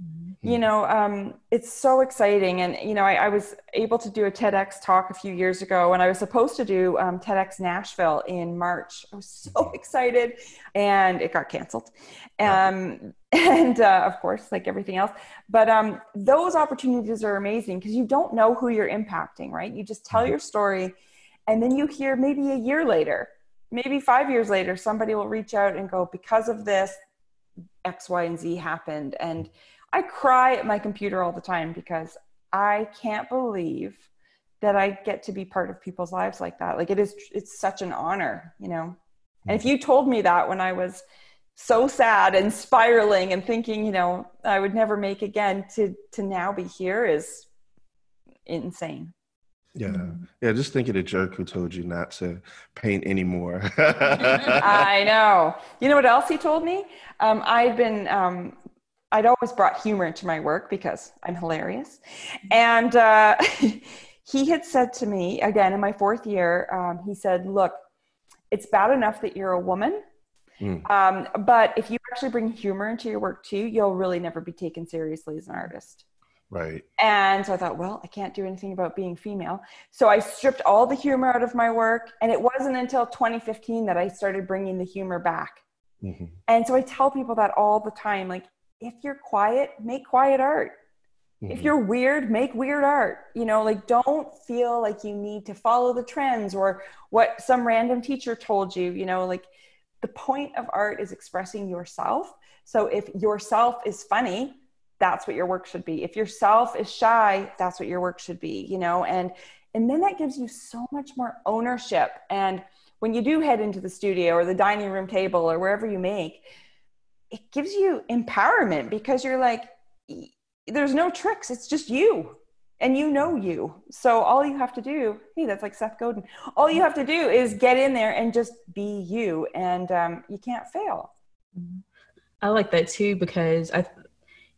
S3: Mm-hmm. you know um, it's so exciting. And you know I, I, was able to do a tedx talk a few years ago and i was supposed to do um, tedx nashville in march. I was so (laughs) excited and it got canceled. Um, (laughs) and uh, of course like everything else. But um, those opportunities are amazing because you don't know who you're impacting right? You just tell mm-hmm. your story and then you hear maybe a year later maybe five years later, somebody will reach out and go, because of this, X, Y, and Z happened. And I cry at my computer all the time because I can't believe that I get to be part of people's lives like that. Like it is, it's such an honor, you know? And if you told me that when I was so sad and spiraling and thinking, you know, I would never make again to, to now be here is insane.
S2: Yeah. Mm-hmm. Yeah. Just think of the jerk who told you not to paint anymore. (laughs)
S3: I know. You know what else he told me? Um, I'd been, um, I'd always brought humor into my work because I'm hilarious. And uh, (laughs) he had said to me, again, in my fourth year, um, he said, Look, it's bad enough that you're a woman. Mm. Um, but if you actually bring humor into your work too, you'll really never be taken seriously as an artist.
S2: Right.
S3: And so I thought, well, I can't do anything about being female. So I stripped all the humor out of my work. And it wasn't until 2015 that I started bringing the humor back. Mm-hmm. And so I tell people that all the time like, if you're quiet, make quiet art. Mm-hmm. If you're weird, make weird art. You know, like don't feel like you need to follow the trends or what some random teacher told you. You know, like the point of art is expressing yourself. So if yourself is funny, that's what your work should be. If yourself is shy, that's what your work should be, you know, and and then that gives you so much more ownership. And when you do head into the studio or the dining room table or wherever you make, it gives you empowerment because you're like, there's no tricks. It's just you and you know you. So all you have to do, hey, that's like Seth Godin. All you have to do is get in there and just be you, and um, you can't fail.
S1: I like that too because I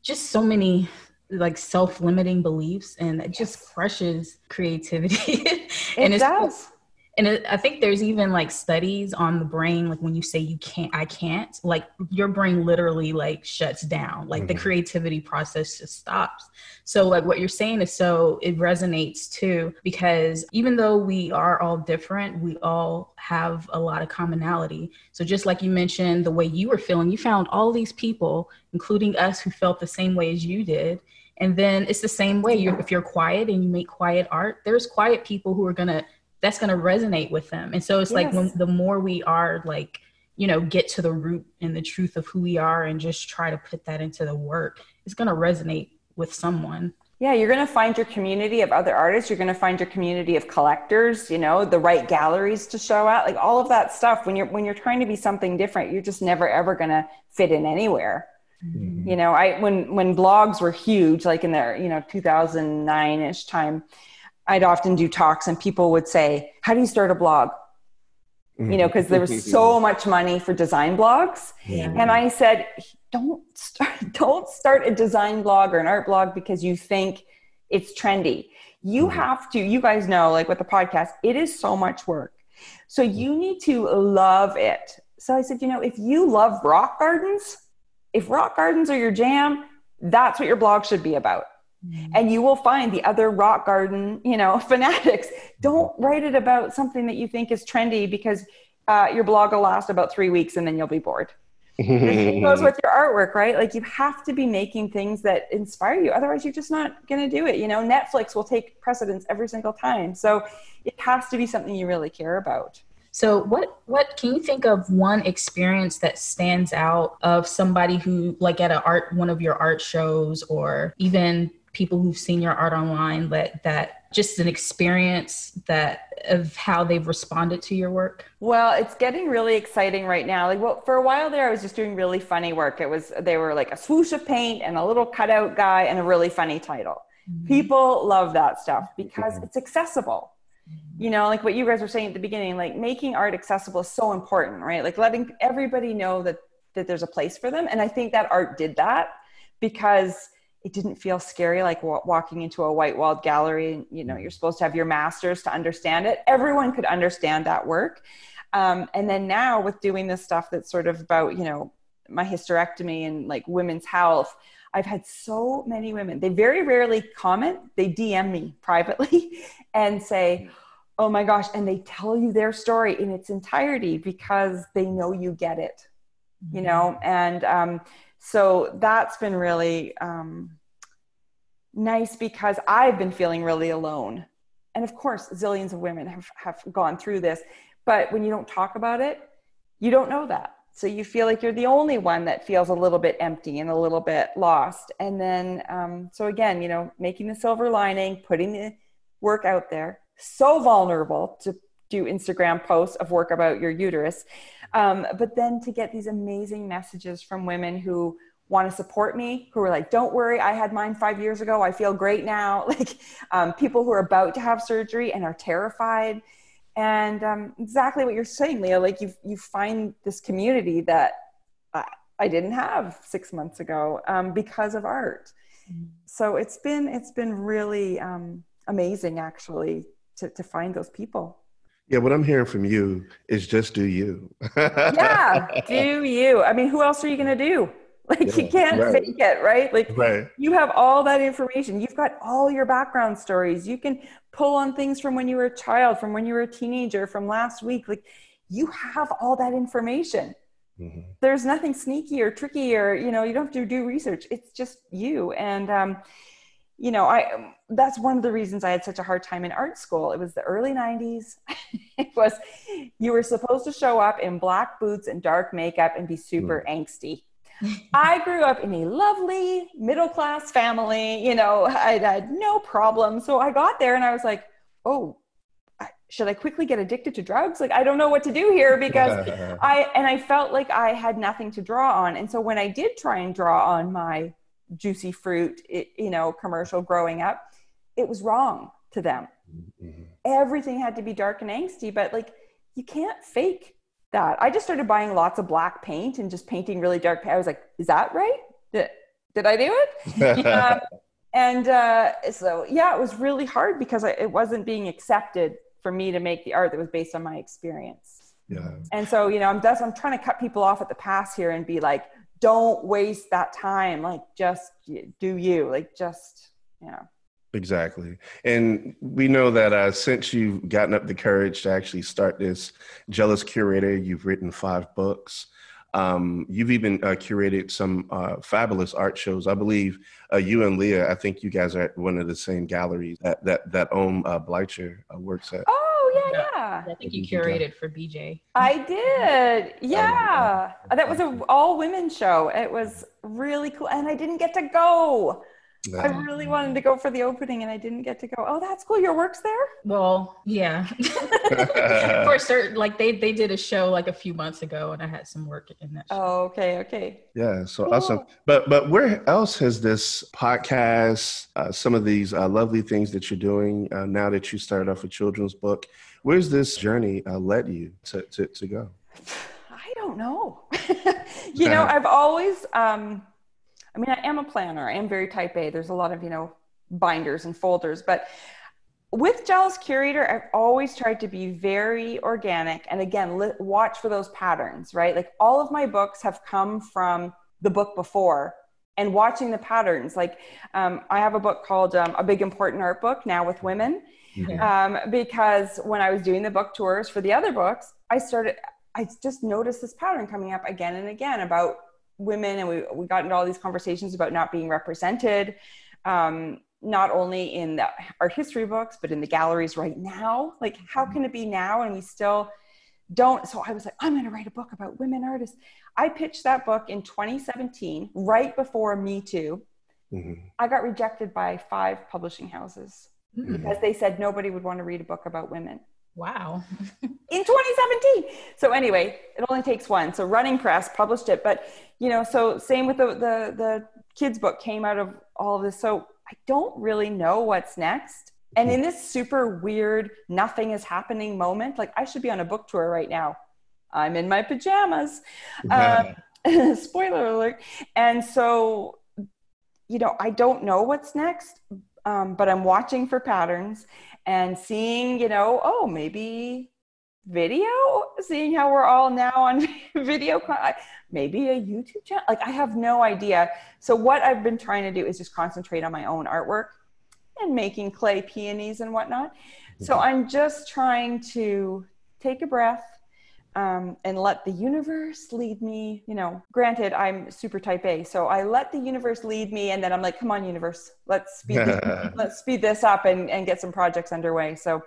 S1: just so many like self-limiting beliefs, and it just crushes creativity. (laughs)
S3: and it does
S1: and it, i think there's even like studies on the brain like when you say you can't i can't like your brain literally like shuts down. Like mm-hmm. the creativity process just stops. So like what you're saying is so it resonates too because even though we are all different we all have a lot of commonality. So just like you mentioned the way you were feeling you found all these people including us who felt the same way as you did. And then it's the same way. You're, if you're quiet and you make quiet art there's quiet people who are going to that's going to resonate with them. And so it's yes. like when, the more we are like you know get to the root and the truth of who we are and just try to put that into the work it's going to resonate with someone.
S3: Yeah you're going to find your community of other artists. You're going to find your community of collectors you know the right galleries to show at like all of that stuff. When you're when you're trying to be something different you're just never ever going to fit in anywhere. Mm-hmm. you know i when when blogs were huge like in the you know 2009ish time I'd often do talks and people would say, How do you start a blog? You know, because there was (laughs) so much money for design blogs. Yeah. And I said, Don't start, (laughs) don't start a design blog or an art blog because you think it's trendy. You mm-hmm. have to, you guys know, like with the podcast, it is so much work. So you need to love it. So I said, you know, if you love rock gardens, if rock gardens are your jam, that's what your blog should be about. Mm-hmm. And you will find the other rock garden, you know, (laughs) fanatics. Don't write it about something that you think is trendy because uh, your blog will last about three weeks and then you'll be bored. it goes (laughs) with your artwork, right? Like you have to be making things that inspire you. Otherwise, you're just not going to do it. You know, Netflix will take precedence every single time. So it has to be something you really care about.
S1: So what what can you think of one experience that stands out of somebody who like at a art one of your art shows or even people who've seen your art online that that just an experience that of how they've responded to your work?
S3: Well it's getting really exciting right now. Like well for a while there i was just doing really funny work. It was they were like a swoosh of paint and a little cutout guy and a really funny title. Mm-hmm. people love that stuff because mm-hmm. it's accessible. You know like what you guys were saying at the beginning like making art accessible is so important right? Like letting everybody know that that there's a place for them. And i think that art did that because it didn't feel scary like walking into a white walled gallery you know you're supposed to have your masters to understand it. Everyone could understand that work. Um, and then now with doing this stuff that's sort of about you know my hysterectomy and like women's health i've had so many women they very rarely comment they dm me (laughs) privately and say oh my gosh and they tell you their story in its entirety because they know you get it you know? And um, so that's been really um, nice because I've been feeling really alone. And of course, zillions of women have, have gone through this. But when you don't talk about it, you don't know that. So you feel like you're the only one that feels a little bit empty and a little bit lost. And then, um, so again, you know, making the silver lining, putting the work out there, so vulnerable to do Instagram posts of work about your uterus. Um, but then to get these amazing messages from women who want to support me, who are like, don't worry, I had mine five years ago. I feel great now. (laughs) Like um, people who are about to have surgery and are terrified. And um, exactly what you're saying, Leah, like you, you find this community that I, I didn't have six months ago um, because of art. Mm-hmm. So it's been, it's been really um, amazing actually to, to find those people.
S2: Yeah, what I'm hearing from you is just do you.
S3: yeah, (laughs) do you. I mean, who else are you going to do? Like yeah, you can't right. fake it, right? Like right. you have all that information. You've got all your background stories. You can pull on things from when you were a child, from when you were a teenager, from last week. Like you have all that information. Mm-hmm. There's nothing sneaky or tricky or, you know, you don't have to do research. It's just you. And um, you know, I that's one of the reasons I had such a hard time in art school. It was the early 90s. (laughs) it was you were supposed to show up in black boots and dark makeup and be super mm. angsty. I grew up in a lovely middle class family, you know, I had no problem. So I got there and I was like, "Oh, should I quickly get addicted to drugs? Like I don't know what to do here because (laughs) I and I felt like I had nothing to draw on. And so when I did try and draw on my juicy fruit, you know, commercial growing up, it was wrong to them. Mm-hmm. Everything had to be dark and angsty, but like you can't fake that. I just started buying lots of black paint and just painting really dark. I was like, is that right? Did, did I do it? (laughs) um, and uh, so, yeah, it was really hard because I, it wasn't being accepted for me to make the art that was based on my experience.
S2: Yeah.
S3: And so, you know, I'm just, I'm trying to cut people off at the pass here and be like, don't waste that time. Like, just do you. Like, just, you know.
S2: Exactly. And we know that uh, since you've gotten up the courage to actually start this Jealous Curator, you've written five books. Um, you've even uh, curated some uh, fabulous art shows. I believe uh, you and Leah, I think you guys are at one of the same galleries that that, that Om uh, Bleicher uh, works at.
S3: Oh, yeah, yeah.
S1: I think you curated for BJ.
S3: I did. Yeah. (laughs) That was an all women show. It was really cool. And I didn't get to go. I really wanted to go for the opening and I didn't get to go. Oh, that's cool. Your work's there?
S1: Well, yeah. (laughs) for certain like they they did a show like a few months ago and I had some work in that show.
S3: Oh, okay, okay.
S2: Yeah, so cool. awesome. But but where else has this podcast, uh, some of these uh, lovely things that you're doing uh, now that you started off a children's book, where's this journey uh, led you to, to, to go?
S3: I don't know. (laughs) you know, I've always um I mean, I am a planner. I am very type A. There's a lot of, you know, binders and folders, but with Jealous Curator, I've always tried to be very organic. And again, li- watch for those patterns, right? Like all of my books have come from the book before and watching the patterns. Like um, I have a book called um, A Big Important Art Book now with women. Um, because when I was doing the book tours for the other books, I started, I just noticed this pattern coming up again and again about women and we, we got into all these conversations about not being represented um, not only in the art history books but in the galleries right now. Like how can it be now and we still don't? So i was like i'm going to write a book about women artists. I pitched that book in 2017 right before me too. Mm-hmm. i got rejected by five publishing houses mm-hmm. because they said nobody would want to read a book about women
S1: Wow. (laughs)
S3: in 2017. So anyway, it only takes one. So Running Press published it, but you know, so same with the the the kids book came out of all of this. So I don't really know what's next. And in this super weird nothing is happening moment, like I should be on a book tour right now. I'm in my pajamas. Um, (laughs) spoiler alert. And so you know, I don't know what's next, um, but I'm watching for patterns and seeing, you know, oh, maybe video, seeing how we're all now on (laughs) video, maybe a YouTube channel. Like, I have no idea. So, what I've been trying to do is just concentrate on my own artwork and making clay peonies and whatnot. So, mm-hmm. I'm just trying to take a breath um, and let the universe lead me. You know, granted, I'm super type A, so I let the universe lead me, and then I'm like, "Come on, universe, let's speed this, (laughs) let's speed this up and, and get some projects underway." So,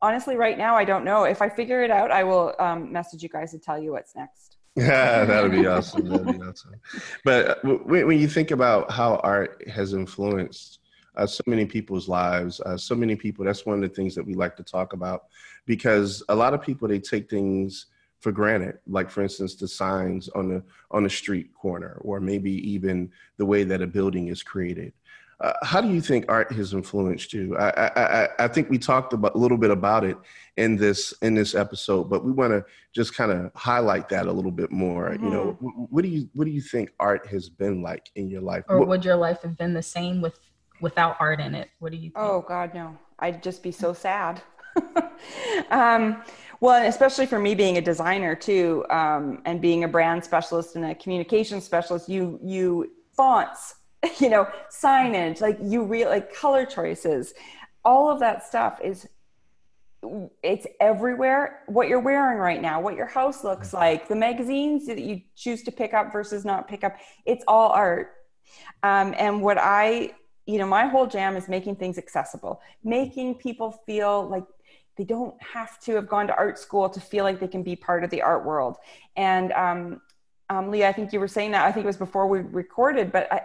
S3: honestly, right now, I don't know. If I figure it out, I will um, message you guys to tell you what's next. (laughs)
S2: Yeah, that'd be awesome. That'd be awesome. But uh, when you think about how art has influenced uh, so many people's lives, uh, so many people, that's one of the things that we like to talk about because a lot of people they take things for granted like for instance the signs on the on the street corner or maybe even the way that a building is created uh, how do you think art has influenced you I, I, I think we talked about a little bit about it in this in this episode but we want to just kind of highlight that a little bit more mm-hmm. you know mm-hmm. what do you what do you think art has been like in your life
S1: or
S2: what,
S1: would your life have been the same with without art in it what do you think?
S3: oh god no i'd just be so sad (laughs) um, well, and especially for me being a designer too, um, and being a brand specialist and a communication specialist, you you fonts, (laughs) you know, signage, like you real like color choices, all of that stuff is it's everywhere. What you're wearing right now, what your house looks like, the magazines that you choose to pick up versus not pick up, it's all art. Um, and what I you know, my whole jam is making things accessible, making people feel like they don't have to have gone to art school to feel like they can be part of the art world. And um, um, Leah, I think you were saying that. I think it was before we recorded, but I,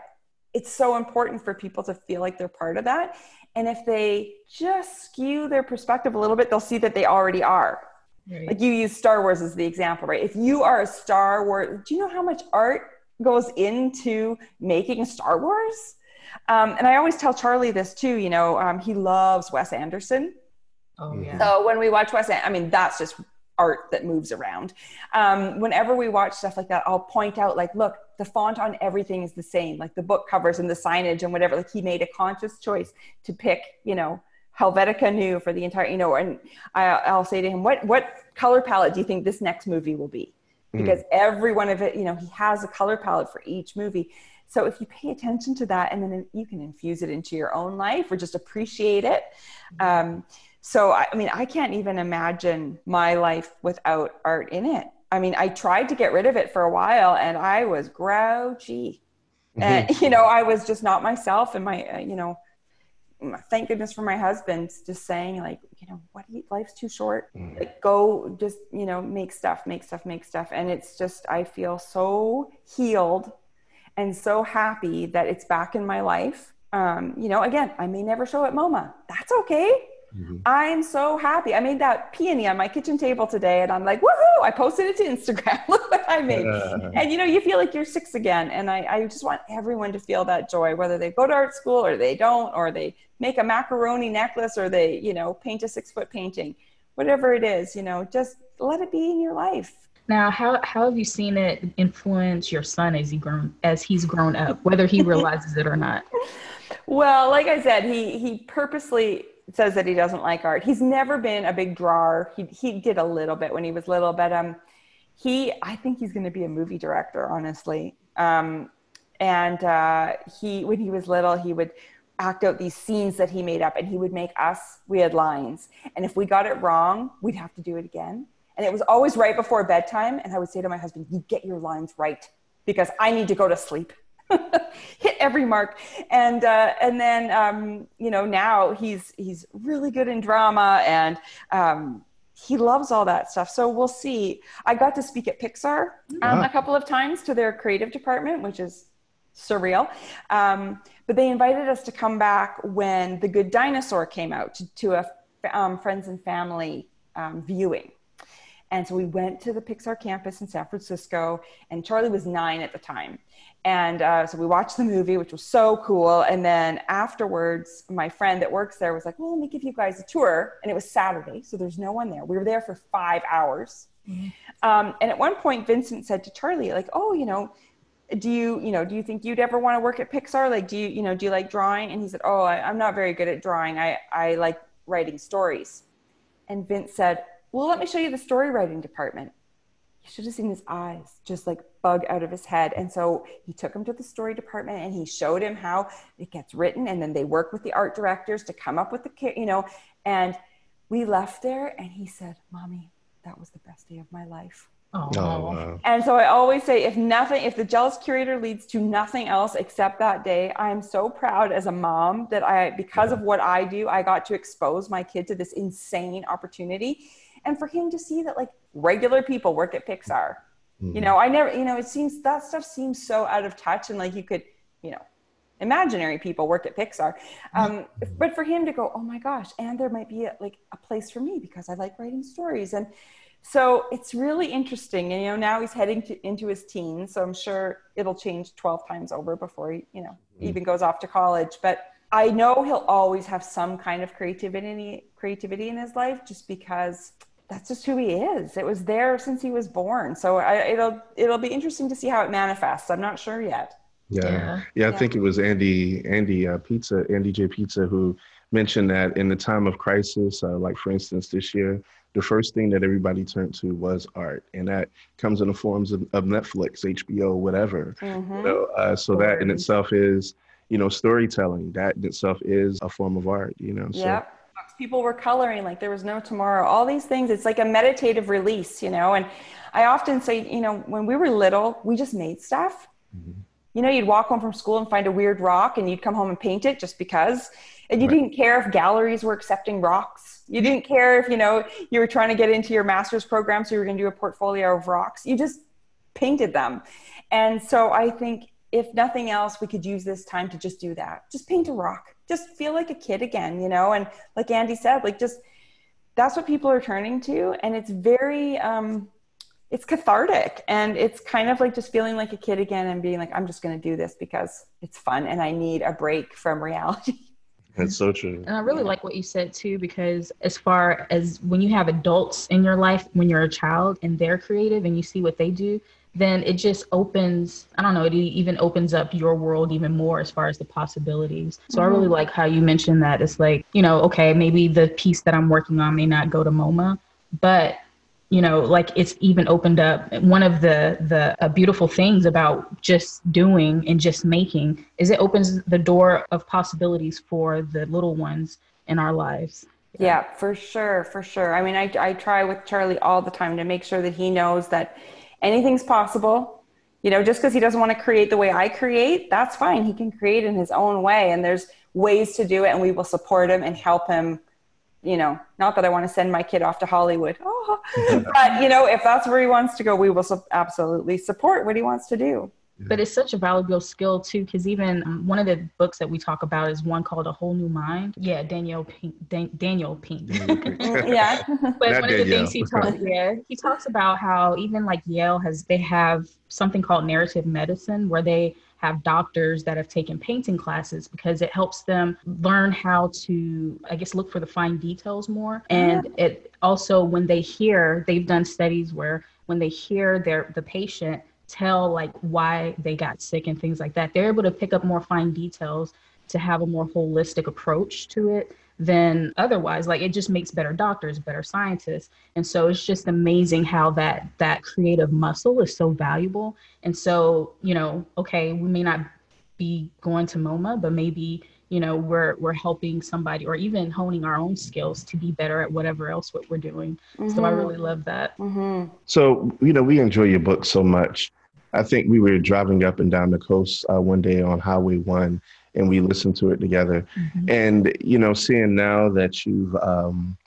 S3: it's so important for people to feel like they're part of that. And if they just skew their perspective a little bit, they'll see that they already are. Right. Like you use Star Wars as the example, right? If you are a Star Wars, do you know how much art goes into making Star Wars? Um, and I always tell Charlie this too. You know, um, he loves Wes Anderson. Oh yeah. So when we watch Wes, I mean, that's just art that moves around. Um, whenever we watch stuff like that, I'll point out like, look, the font on everything is the same, like the book covers and the signage and whatever. Like he made a conscious choice to pick, you know, Helvetica Neue for the entire, you know, and I, will say to him, what what color palette do you think this next movie will be? Hmm. Because mm. every one of it, you know, he has a color palette for each movie. So if you pay attention to that, and then you can infuse it into your own life or just appreciate it. Um, so I, I mean, I can't even imagine my life without art in it. I mean, I tried to get rid of it for a while, and I was grouchy, mm-hmm. and you know, I was just not myself, and my, uh, you know thank goodness for my husband just saying like you know what you, life's too short mm. like go just you know make stuff make stuff make stuff and it's just i feel so healed and so happy that it's back in my life um, you know again i may never show at moma that's okay Mm-hmm. I'm so happy. I made that peony on my kitchen table today, and I'm like, woohoo! I posted it to Instagram. (laughs) Look what I made. Uh, and you know, you feel like you're six again. And I, I just want everyone to feel that joy, whether they go to art school or they don't, or they make a macaroni necklace or they, you know, paint a six foot painting, whatever it is, you know, just let it be in your life.
S1: Now, how, how have you seen it influence your son as he grown as he's grown up, whether he realizes it or not? (laughs)
S3: Well, like I said, he he purposely says that he doesn't like art. He's never been a big drawer. He he did a little bit when he was little, but um, he I think he's going to be a movie director, honestly. Um, and uh, he when he was little, he would act out these scenes that he made up, and he would make us. We had lines, and if we got it wrong, we'd have to do it again. And it was always right before bedtime, and I would say to my husband, "You get your lines right." Because I need to go to sleep. (laughs) hit every mark. And uh, and then um, you know now he's he's really good in drama and um, he loves all that stuff. So we'll see. I got to speak at pixar um, a couple of times to their creative department which is surreal. Um, but they invited us to come back when the good dinosaur came out to, to a um, friends and family um, viewing and so we went to the Pixar campus in San Francisco, and Charlie was nine at the time. And uh, so we watched the movie, which was so cool. And then afterwards, my friend that works there was like, well, let me give you guys a tour. And it was Saturday, so there's no one there. We were there for five hours. Mm-hmm. Um, and at one point, Vincent said to Charlie, like, oh, you know, do you, you know, do you think you'd ever want to work at Pixar? Like, do you, you know, do you like drawing? And he said, oh, I, I'm not very good at drawing. I, I like writing stories. And Vince said, well, let me show you the story writing department you should have seen his eyes just like bug out of his head. And so he took him to the story department and he showed him how it gets written. And then they work with the art directors to come up with the, you know, and we left there and he said, Mommy, that was the best day of my life. Oh, oh wow. And so I always say, if nothing, if the jealous curator leads to nothing else except that day, I'm so proud as a mom that I, because yeah. of what I do, I got to expose my kid to this insane opportunity and for him to see that like regular people work at Pixar. Mm-hmm. You know, I never, you know, it seems that stuff seems so out of touch and like you could, you know, imaginary people work at Pixar. Um, mm-hmm. but for him to go, oh my gosh, and there might be a, like a place for me because I like writing stories. And so it's really interesting. And, you know, now he's heading to, into his teens. So I'm sure it'll change 12 times over before he, you know, mm-hmm. even goes off to college. But I know he'll always have some kind of creativity, creativity in his life just because that's just who he is. It was there since he was born. So I, it'll it'll be interesting to see how it manifests. I'm not sure yet.
S2: Yeah, yeah. yeah I yeah. think it was Andy Andy uh, Pizza Andy J Pizza who mentioned that in the time of crisis, uh, like for instance this year, the first thing that everybody turned to was art, and that comes in the forms of, of Netflix, HBO, whatever. Mm-hmm. You know, uh, so that in itself is you know storytelling. That in itself is a form of art. You know. So,
S3: yep people were coloring like there was no tomorrow all these things it's like a meditative release you know and i often say you know when we were little we just made stuff mm-hmm. You know, you'd walk home from school and find a weird rock and you'd come home and paint it just because. And you right. didn't care if galleries were accepting rocks. You didn't care if, you know, you were trying to get into your master's program, so you were going to do a portfolio of rocks. You just painted them. And so I think if nothing else, we could use this time to just do that. Just paint a rock. Just feel like a kid again, you know? And like Andy said, like just that's what people are turning to. And it's very, um, it's cathartic and it's kind of like just feeling like a kid again and being like, I'm just going to do this because it's fun and I need a break from reality. (laughs)
S2: That's so true.
S1: And I really like what you said too, because as far as when you have adults in your life, when you're a child and they're creative and you see what they do, then it just opens i don't know it even opens up your world even more as far as the possibilities so mm-hmm. i really mm-hmm. like how you mentioned that it's like you know okay maybe the piece that i'm working on may not go to moma but you know like it's even opened up one of the the uh, beautiful things about just doing and just making is it opens the door of possibilities for the little ones in our lives
S3: yeah, yeah for sure for sure i mean I, I try with charlie all the time to make sure that he knows that anything's possible. You know, just because he doesn't want to create the way I create, that's fine. He can create in his own way, and there's ways to do it, and we will support him and help him. You know, not that I want to send my kid off to Hollywood, oh, (laughs) but you know, if that's where he wants to go, we will absolutely support what he wants to do
S1: but it's such a valuable skill too because even um, one of the books that we talk about is one called a whole new mind. Yeah daniel pink Dan- daniel pink. (laughs) (laughs)
S3: Yeah.
S1: But Not one Danielle. of the things he talks (laughs) yeah he talks about how even like yale has they have something called narrative medicine where they have doctors that have taken painting classes because it helps them learn how to i guess look for the fine details more. And it also when they hear they've done studies where when they hear their the patient tell like why they got sick and things like that. They're able to pick up more fine details to have a more holistic approach to it than otherwise. Like it just makes better doctors better scientists. And so it's just amazing how that that creative muscle is so valuable. And so you know okay we may not be going to moma but maybe you know we're we're helping somebody or even honing our own skills to be better at whatever else what we're doing mm-hmm. so i mm-hmm. really love that
S2: mm-hmm. so you know we enjoy your book so much I think we were driving up and down the coast uh, one day on Highway One, and we listened to it together. Mm-hmm. And you know, seeing now that you've um,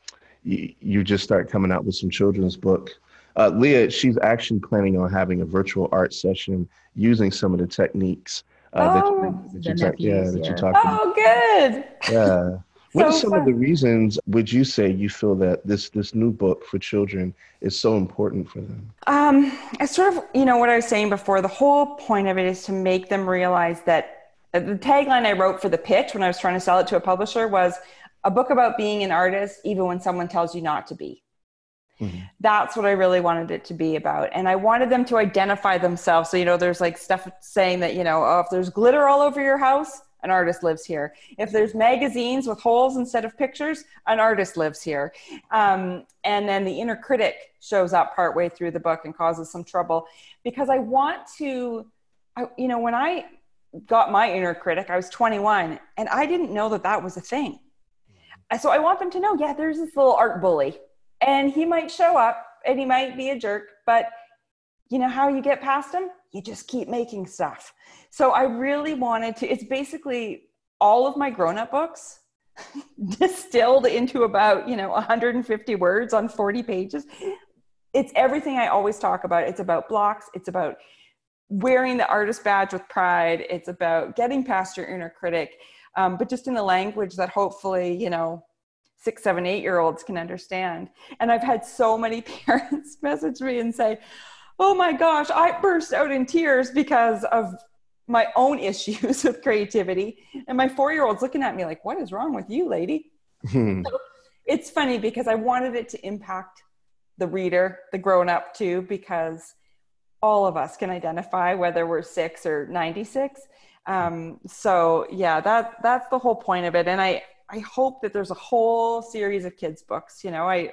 S2: you, you just start coming out with some children's book. Uh, Leah, she's actually planning on having a virtual art session using some of the techniques uh, oh, that, that, you, yeah, that you talked
S3: about. Oh, good.
S2: Yeah. So (laughs) What are some fun. of the reasons would you say you feel that this this new book for children is so important for them?
S3: Um, it's sort of you know what I was saying before. The whole point of it is to make them realize that uh, the tagline I wrote for the pitch when I was trying to sell it to a publisher was a book about being an artist, even when someone tells you not to be. Mm-hmm. That's what I really wanted it to be about. And I wanted them to identify themselves. So, you know, there's like stuff saying that, you know, oh, if there's glitter all over your house, an artist lives here. If there's magazines with holes instead of pictures, an artist lives here. Um, and then the inner critic shows up partway through the book and causes some trouble because I want to, I, you know, when I got my inner critic, I was 21 and I didn't know that that was a thing. So I want them to know, yeah, there's this little art bully and he might show up and he might be a jerk, but you know how you get past him? You just keep making stuff. So I really wanted to, it's basically all of my grown up books (laughs) distilled into about, you know, 150 words on 40 pages. It's everything I always talk about. It's about blocks, it's about wearing the artist badge with pride, it's about getting past your inner critic, um, but just in a language that hopefully, you know, six, seven, eight year olds can understand. And I've had so many (laughs) parents message me and say, oh my gosh, I burst out in tears because of my own (laughs) issues with creativity. And my four year old's looking at me like, what is wrong with you, lady? Hmm. So it's funny because I wanted it to impact the reader, the grown up too, because all of us can identify whether we're six or 96. Um, so yeah, that, that's the whole point of it. And I, I hope that there's a whole series of kids books, you know, I,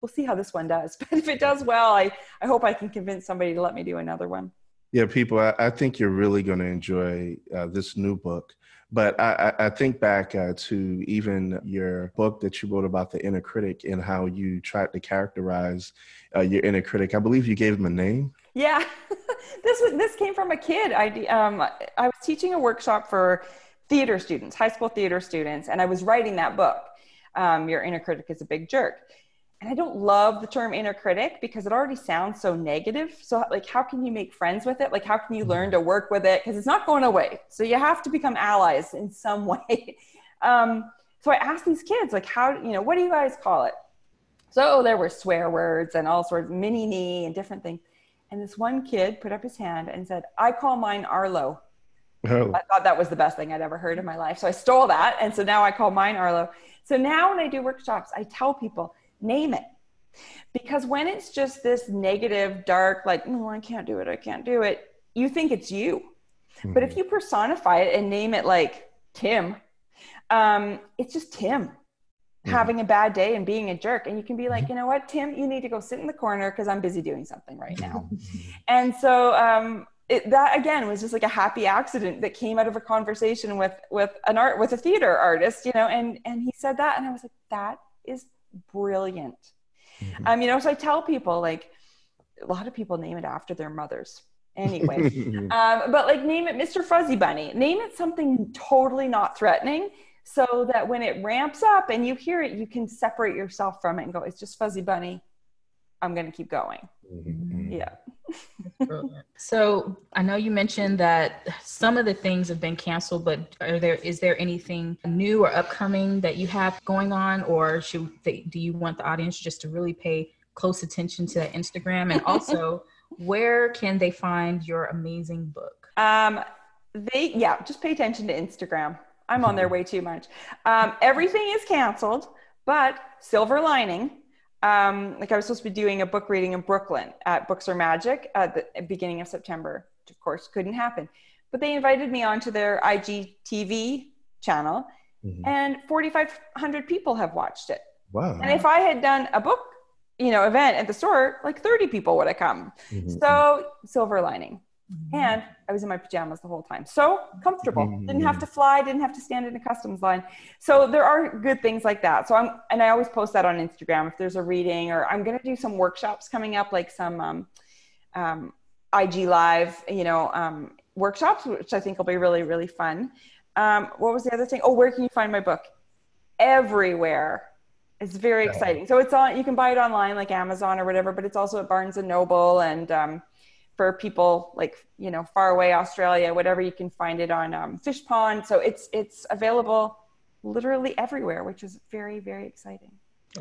S3: we'll see how this one does. (laughs) But if it does well, I, I hope I can convince somebody to let me do another one.
S2: Yeah, people, I, I think you're really going to enjoy uh, this new book. But I, I think back uh, to even your book that you wrote about the inner critic and how you tried to characterize uh, your inner critic. I believe you gave him a name.
S3: Yeah, (laughs) this was this came from a kid. I um I was teaching a workshop for theater students, high school theater students, and I was writing that book. Um, Your inner critic is a big jerk, and I don't love the term inner critic because it already sounds so negative. So like, how can you make friends with it? Like, how can you learn to work with it? Because it's not going away. So you have to become allies in some (laughs) way. um, so I asked these kids, like, how you know, what do you guys call it? So there were swear words and all sorts of mini me and different things. And this one kid put up his hand and said, I call mine Arlo. Oh. I thought that was the best thing I'd ever heard in my life. So I stole that. And so now I call mine Arlo. So now when I do workshops, I tell people, name it. Because when it's just this negative, dark, like, no, I can't do it, I can't do it, you think it's you. Mm-hmm. But if mm-hmm. you personify it and name it like Tim, um, it's just Tim mm-hmm. having a bad day and being a jerk. And you can be like, mm-hmm. you know what, Tim, you need to go sit in the corner because I'm busy doing something right now. (laughs) And so um, it, that again was just like a happy accident that came out of a conversation with with an art with a theater artist, you know. And and he said that, and I was like, that is brilliant. Mm-hmm. Um, you know, so I tell people like a lot of people name it after their mothers anyway. (laughs) um, but like name it Mr. Fuzzy Bunny. Name it something totally not threatening so that when it ramps up and you hear it, you can separate yourself from it and go, it's just fuzzy bunny. I'm going to keep going. Mm-hmm. Yeah.
S1: so I know you mentioned that some of the things have been canceled, but are there is there anything new or upcoming that you have going on, or should they, do you want the audience just to really pay close attention to Instagram? And also, (laughs) where can they find your amazing book?
S3: Um, they yeah, just pay attention to Instagram. I'm on there way too much. Um, everything is canceled, but silver lining. Um, like I was supposed to be doing a book reading in Brooklyn at Books Are Magic at the beginning of September, which of course couldn't happen. But they invited me onto their IGTV channel, mm-hmm. and 4,500 people have watched it.
S2: Wow!
S3: And if I had done a book, you know, event at the store, like 30 people would have come. Mm-hmm. So silver lining. Mm-hmm. And I was in my pajamas the whole time. So comfortable. Mm-hmm. Didn't have to fly, didn't have to stand in a customs line. So there are good things like that. So I'm, and I always post that on Instagram if there's a reading or I'm going to do some workshops coming up, like some um, um, IG Live, you know, um, workshops, which I think will be really, really fun. Um, what was the other thing? Oh, where can you find my book? Everywhere. It's very exciting. So it's on, you can buy it online like Amazon or whatever, but it's also at Barnes and Noble and, um, for people like you know far away australia whatever you can find it on um, Fishpond so it's it's available literally everywhere which is very very exciting.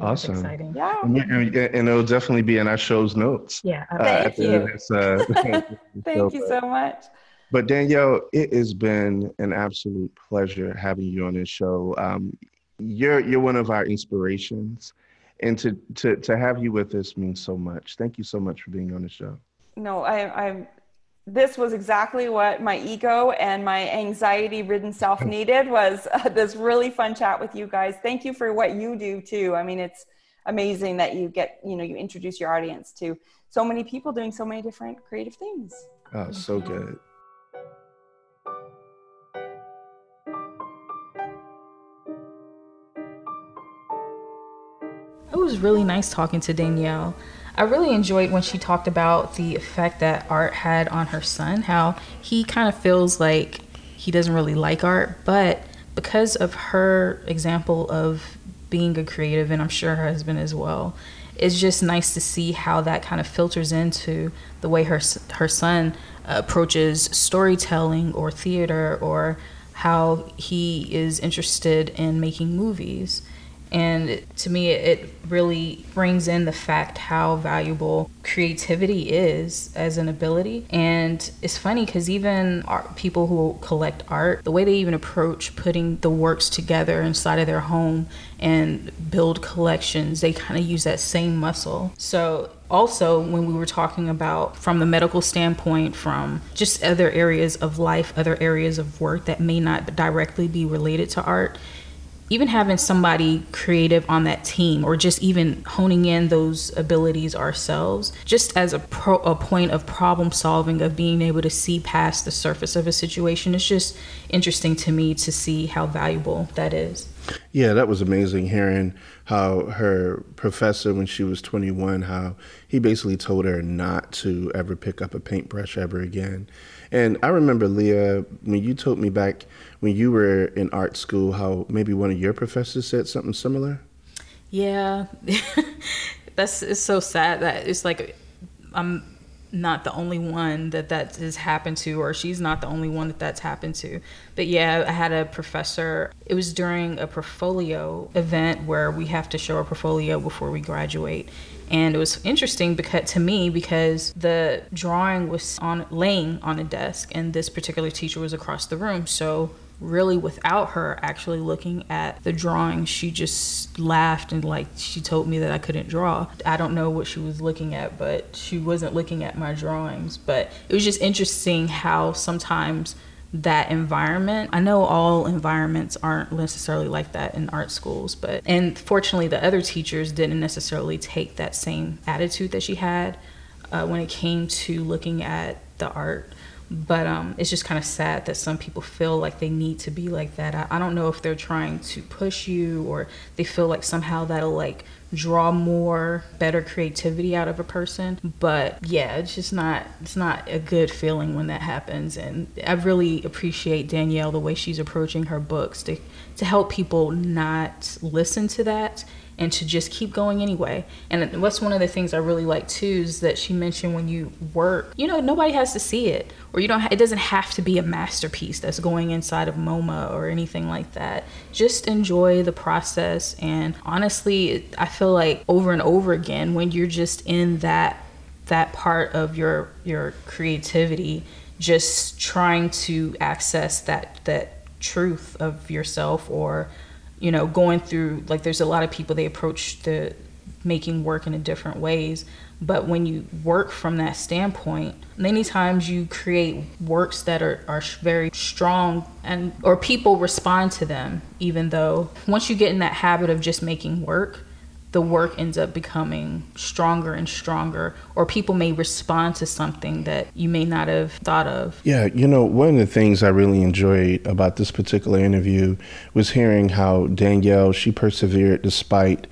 S2: Awesome.
S1: exciting.
S3: yeah.
S2: And, and, it'll definitely be in our show's notes.
S1: Yeah
S3: uh, (laughs) thank you. this, uh, (laughs) thank you so much.
S2: but danielle it has been an absolute pleasure having you on this show. Um, you're you're one of our inspirations. And to, to to have you with us means so much. Thank you so much for being on the show
S3: no, I, I'm. This was exactly what my ego and my anxiety-ridden self needed. Was (laughs) uh, this really fun chat with you guys? Thank you for what you do too. I mean, it's amazing that you get you know you introduce your audience to so many people doing so many different creative things.
S2: Oh, so good.
S1: It was really nice talking to Danielle. I really enjoyed when she talked about the effect that art had on her son, how he kind of feels like he doesn't really like art, but because of her example of being a creative, and I'm sure her husband as well, it's just nice to see how that kind of filters into the way her her son approaches storytelling or theater or how he is interested in making movies. And to me, it really brings in the fact how valuable creativity is as an ability. And it's funny because even art, people who collect art, the way they even approach putting the works together inside of their home and build collections, they kind of use that same muscle. So also when we were talking about from the medical standpoint from just other areas of life other areas of work that may not directly be related to art even having somebody creative on that team or just even honing in those abilities ourselves just as a, pro, a point of problem solving of being able to see past the surface of a situation it's just interesting to me to see how valuable that is.
S2: Yeah, that was amazing hearing how her professor, when she was 21, how he basically told her not to ever pick up a paintbrush ever again. And I remember, Leah, when you told me back when you were in art school, how maybe one of your professors said something similar.
S1: Yeah, (laughs) that's it's so sad that it's like I'm not the only one that that has happened to, or she's not the only one that that's happened to. But yeah, I had a professor. It was during a portfolio event where we have to show our portfolio before we graduate. And it was interesting because to me because the drawing was on laying on a desk and this particular teacher was across the room. So really without her actually looking at the drawing she just laughed and like she told me that i couldn't draw. I don't know what she was looking at but she wasn't looking at my drawings. But it was just interesting how sometimes that environment i know all environments aren't necessarily like that in art schools but and fortunately the other teachers didn't necessarily take that same attitude that she had uh, when it came to looking at the art but um, it's just kind of sad that some people feel like they need to be like that. I, I, don't know if they're trying to push you or they feel like somehow that'll like draw more better creativity out of a person. But yeah, it's just not it's not a good feeling when that happens. And I really appreciate Danielle the way she's approaching her books to to help people not listen to that and to just keep going anyway. And what's one of the things I really like too is that she mentioned when you work, you know, nobody has to see it, or you don't. Ha- it doesn't have to be a masterpiece that's going inside of MoMA or anything like that. Just enjoy the process. And honestly, I feel like over and over again, when you're just in that that part of your your creativity, just trying to access that that truth of yourself or you know, going through like there's a lot of people they approach the making work in a different ways. But when you work from that standpoint, many times you create works that are, are very strong and or people respond to them even though once you get in that habit of just making work, the work ends up becoming stronger and stronger, or people may respond to something that you may not have thought of.
S2: Yeah, you know, one of the things I really enjoyed about this particular interview was hearing how Danielle, she persevered despite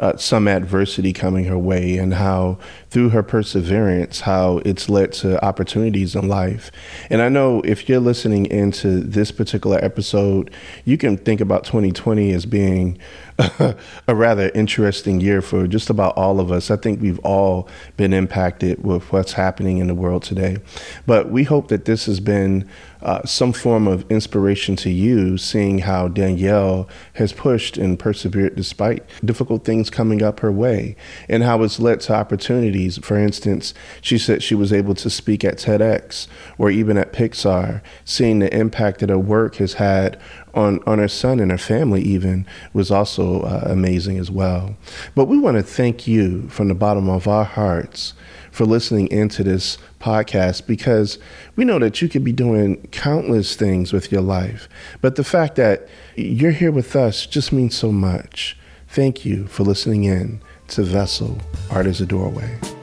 S2: uh, some adversity coming her way and how through her perseverance how it's led to opportunities in life and i know if you're listening into this particular episode you can think about 2020 as being (laughs) a rather interesting year for just about all of us. I think we've all been impacted with what's happening in the world today. But we hope that this has been uh, some form of inspiration to you, seeing how Danielle has pushed and persevered despite difficult things coming up her way, and how it's led to opportunities. For instance, she said she was able to speak at TEDx or even at Pixar, seeing the impact that her work has had on, on her son and her family, even, was also uh, amazing as well. But we want to thank you from the bottom of our hearts for listening into this podcast because we know that you could be doing countless things with your life. But the fact that you're here with us just means so much. Thank you for listening in to Vessel Art is a Doorway.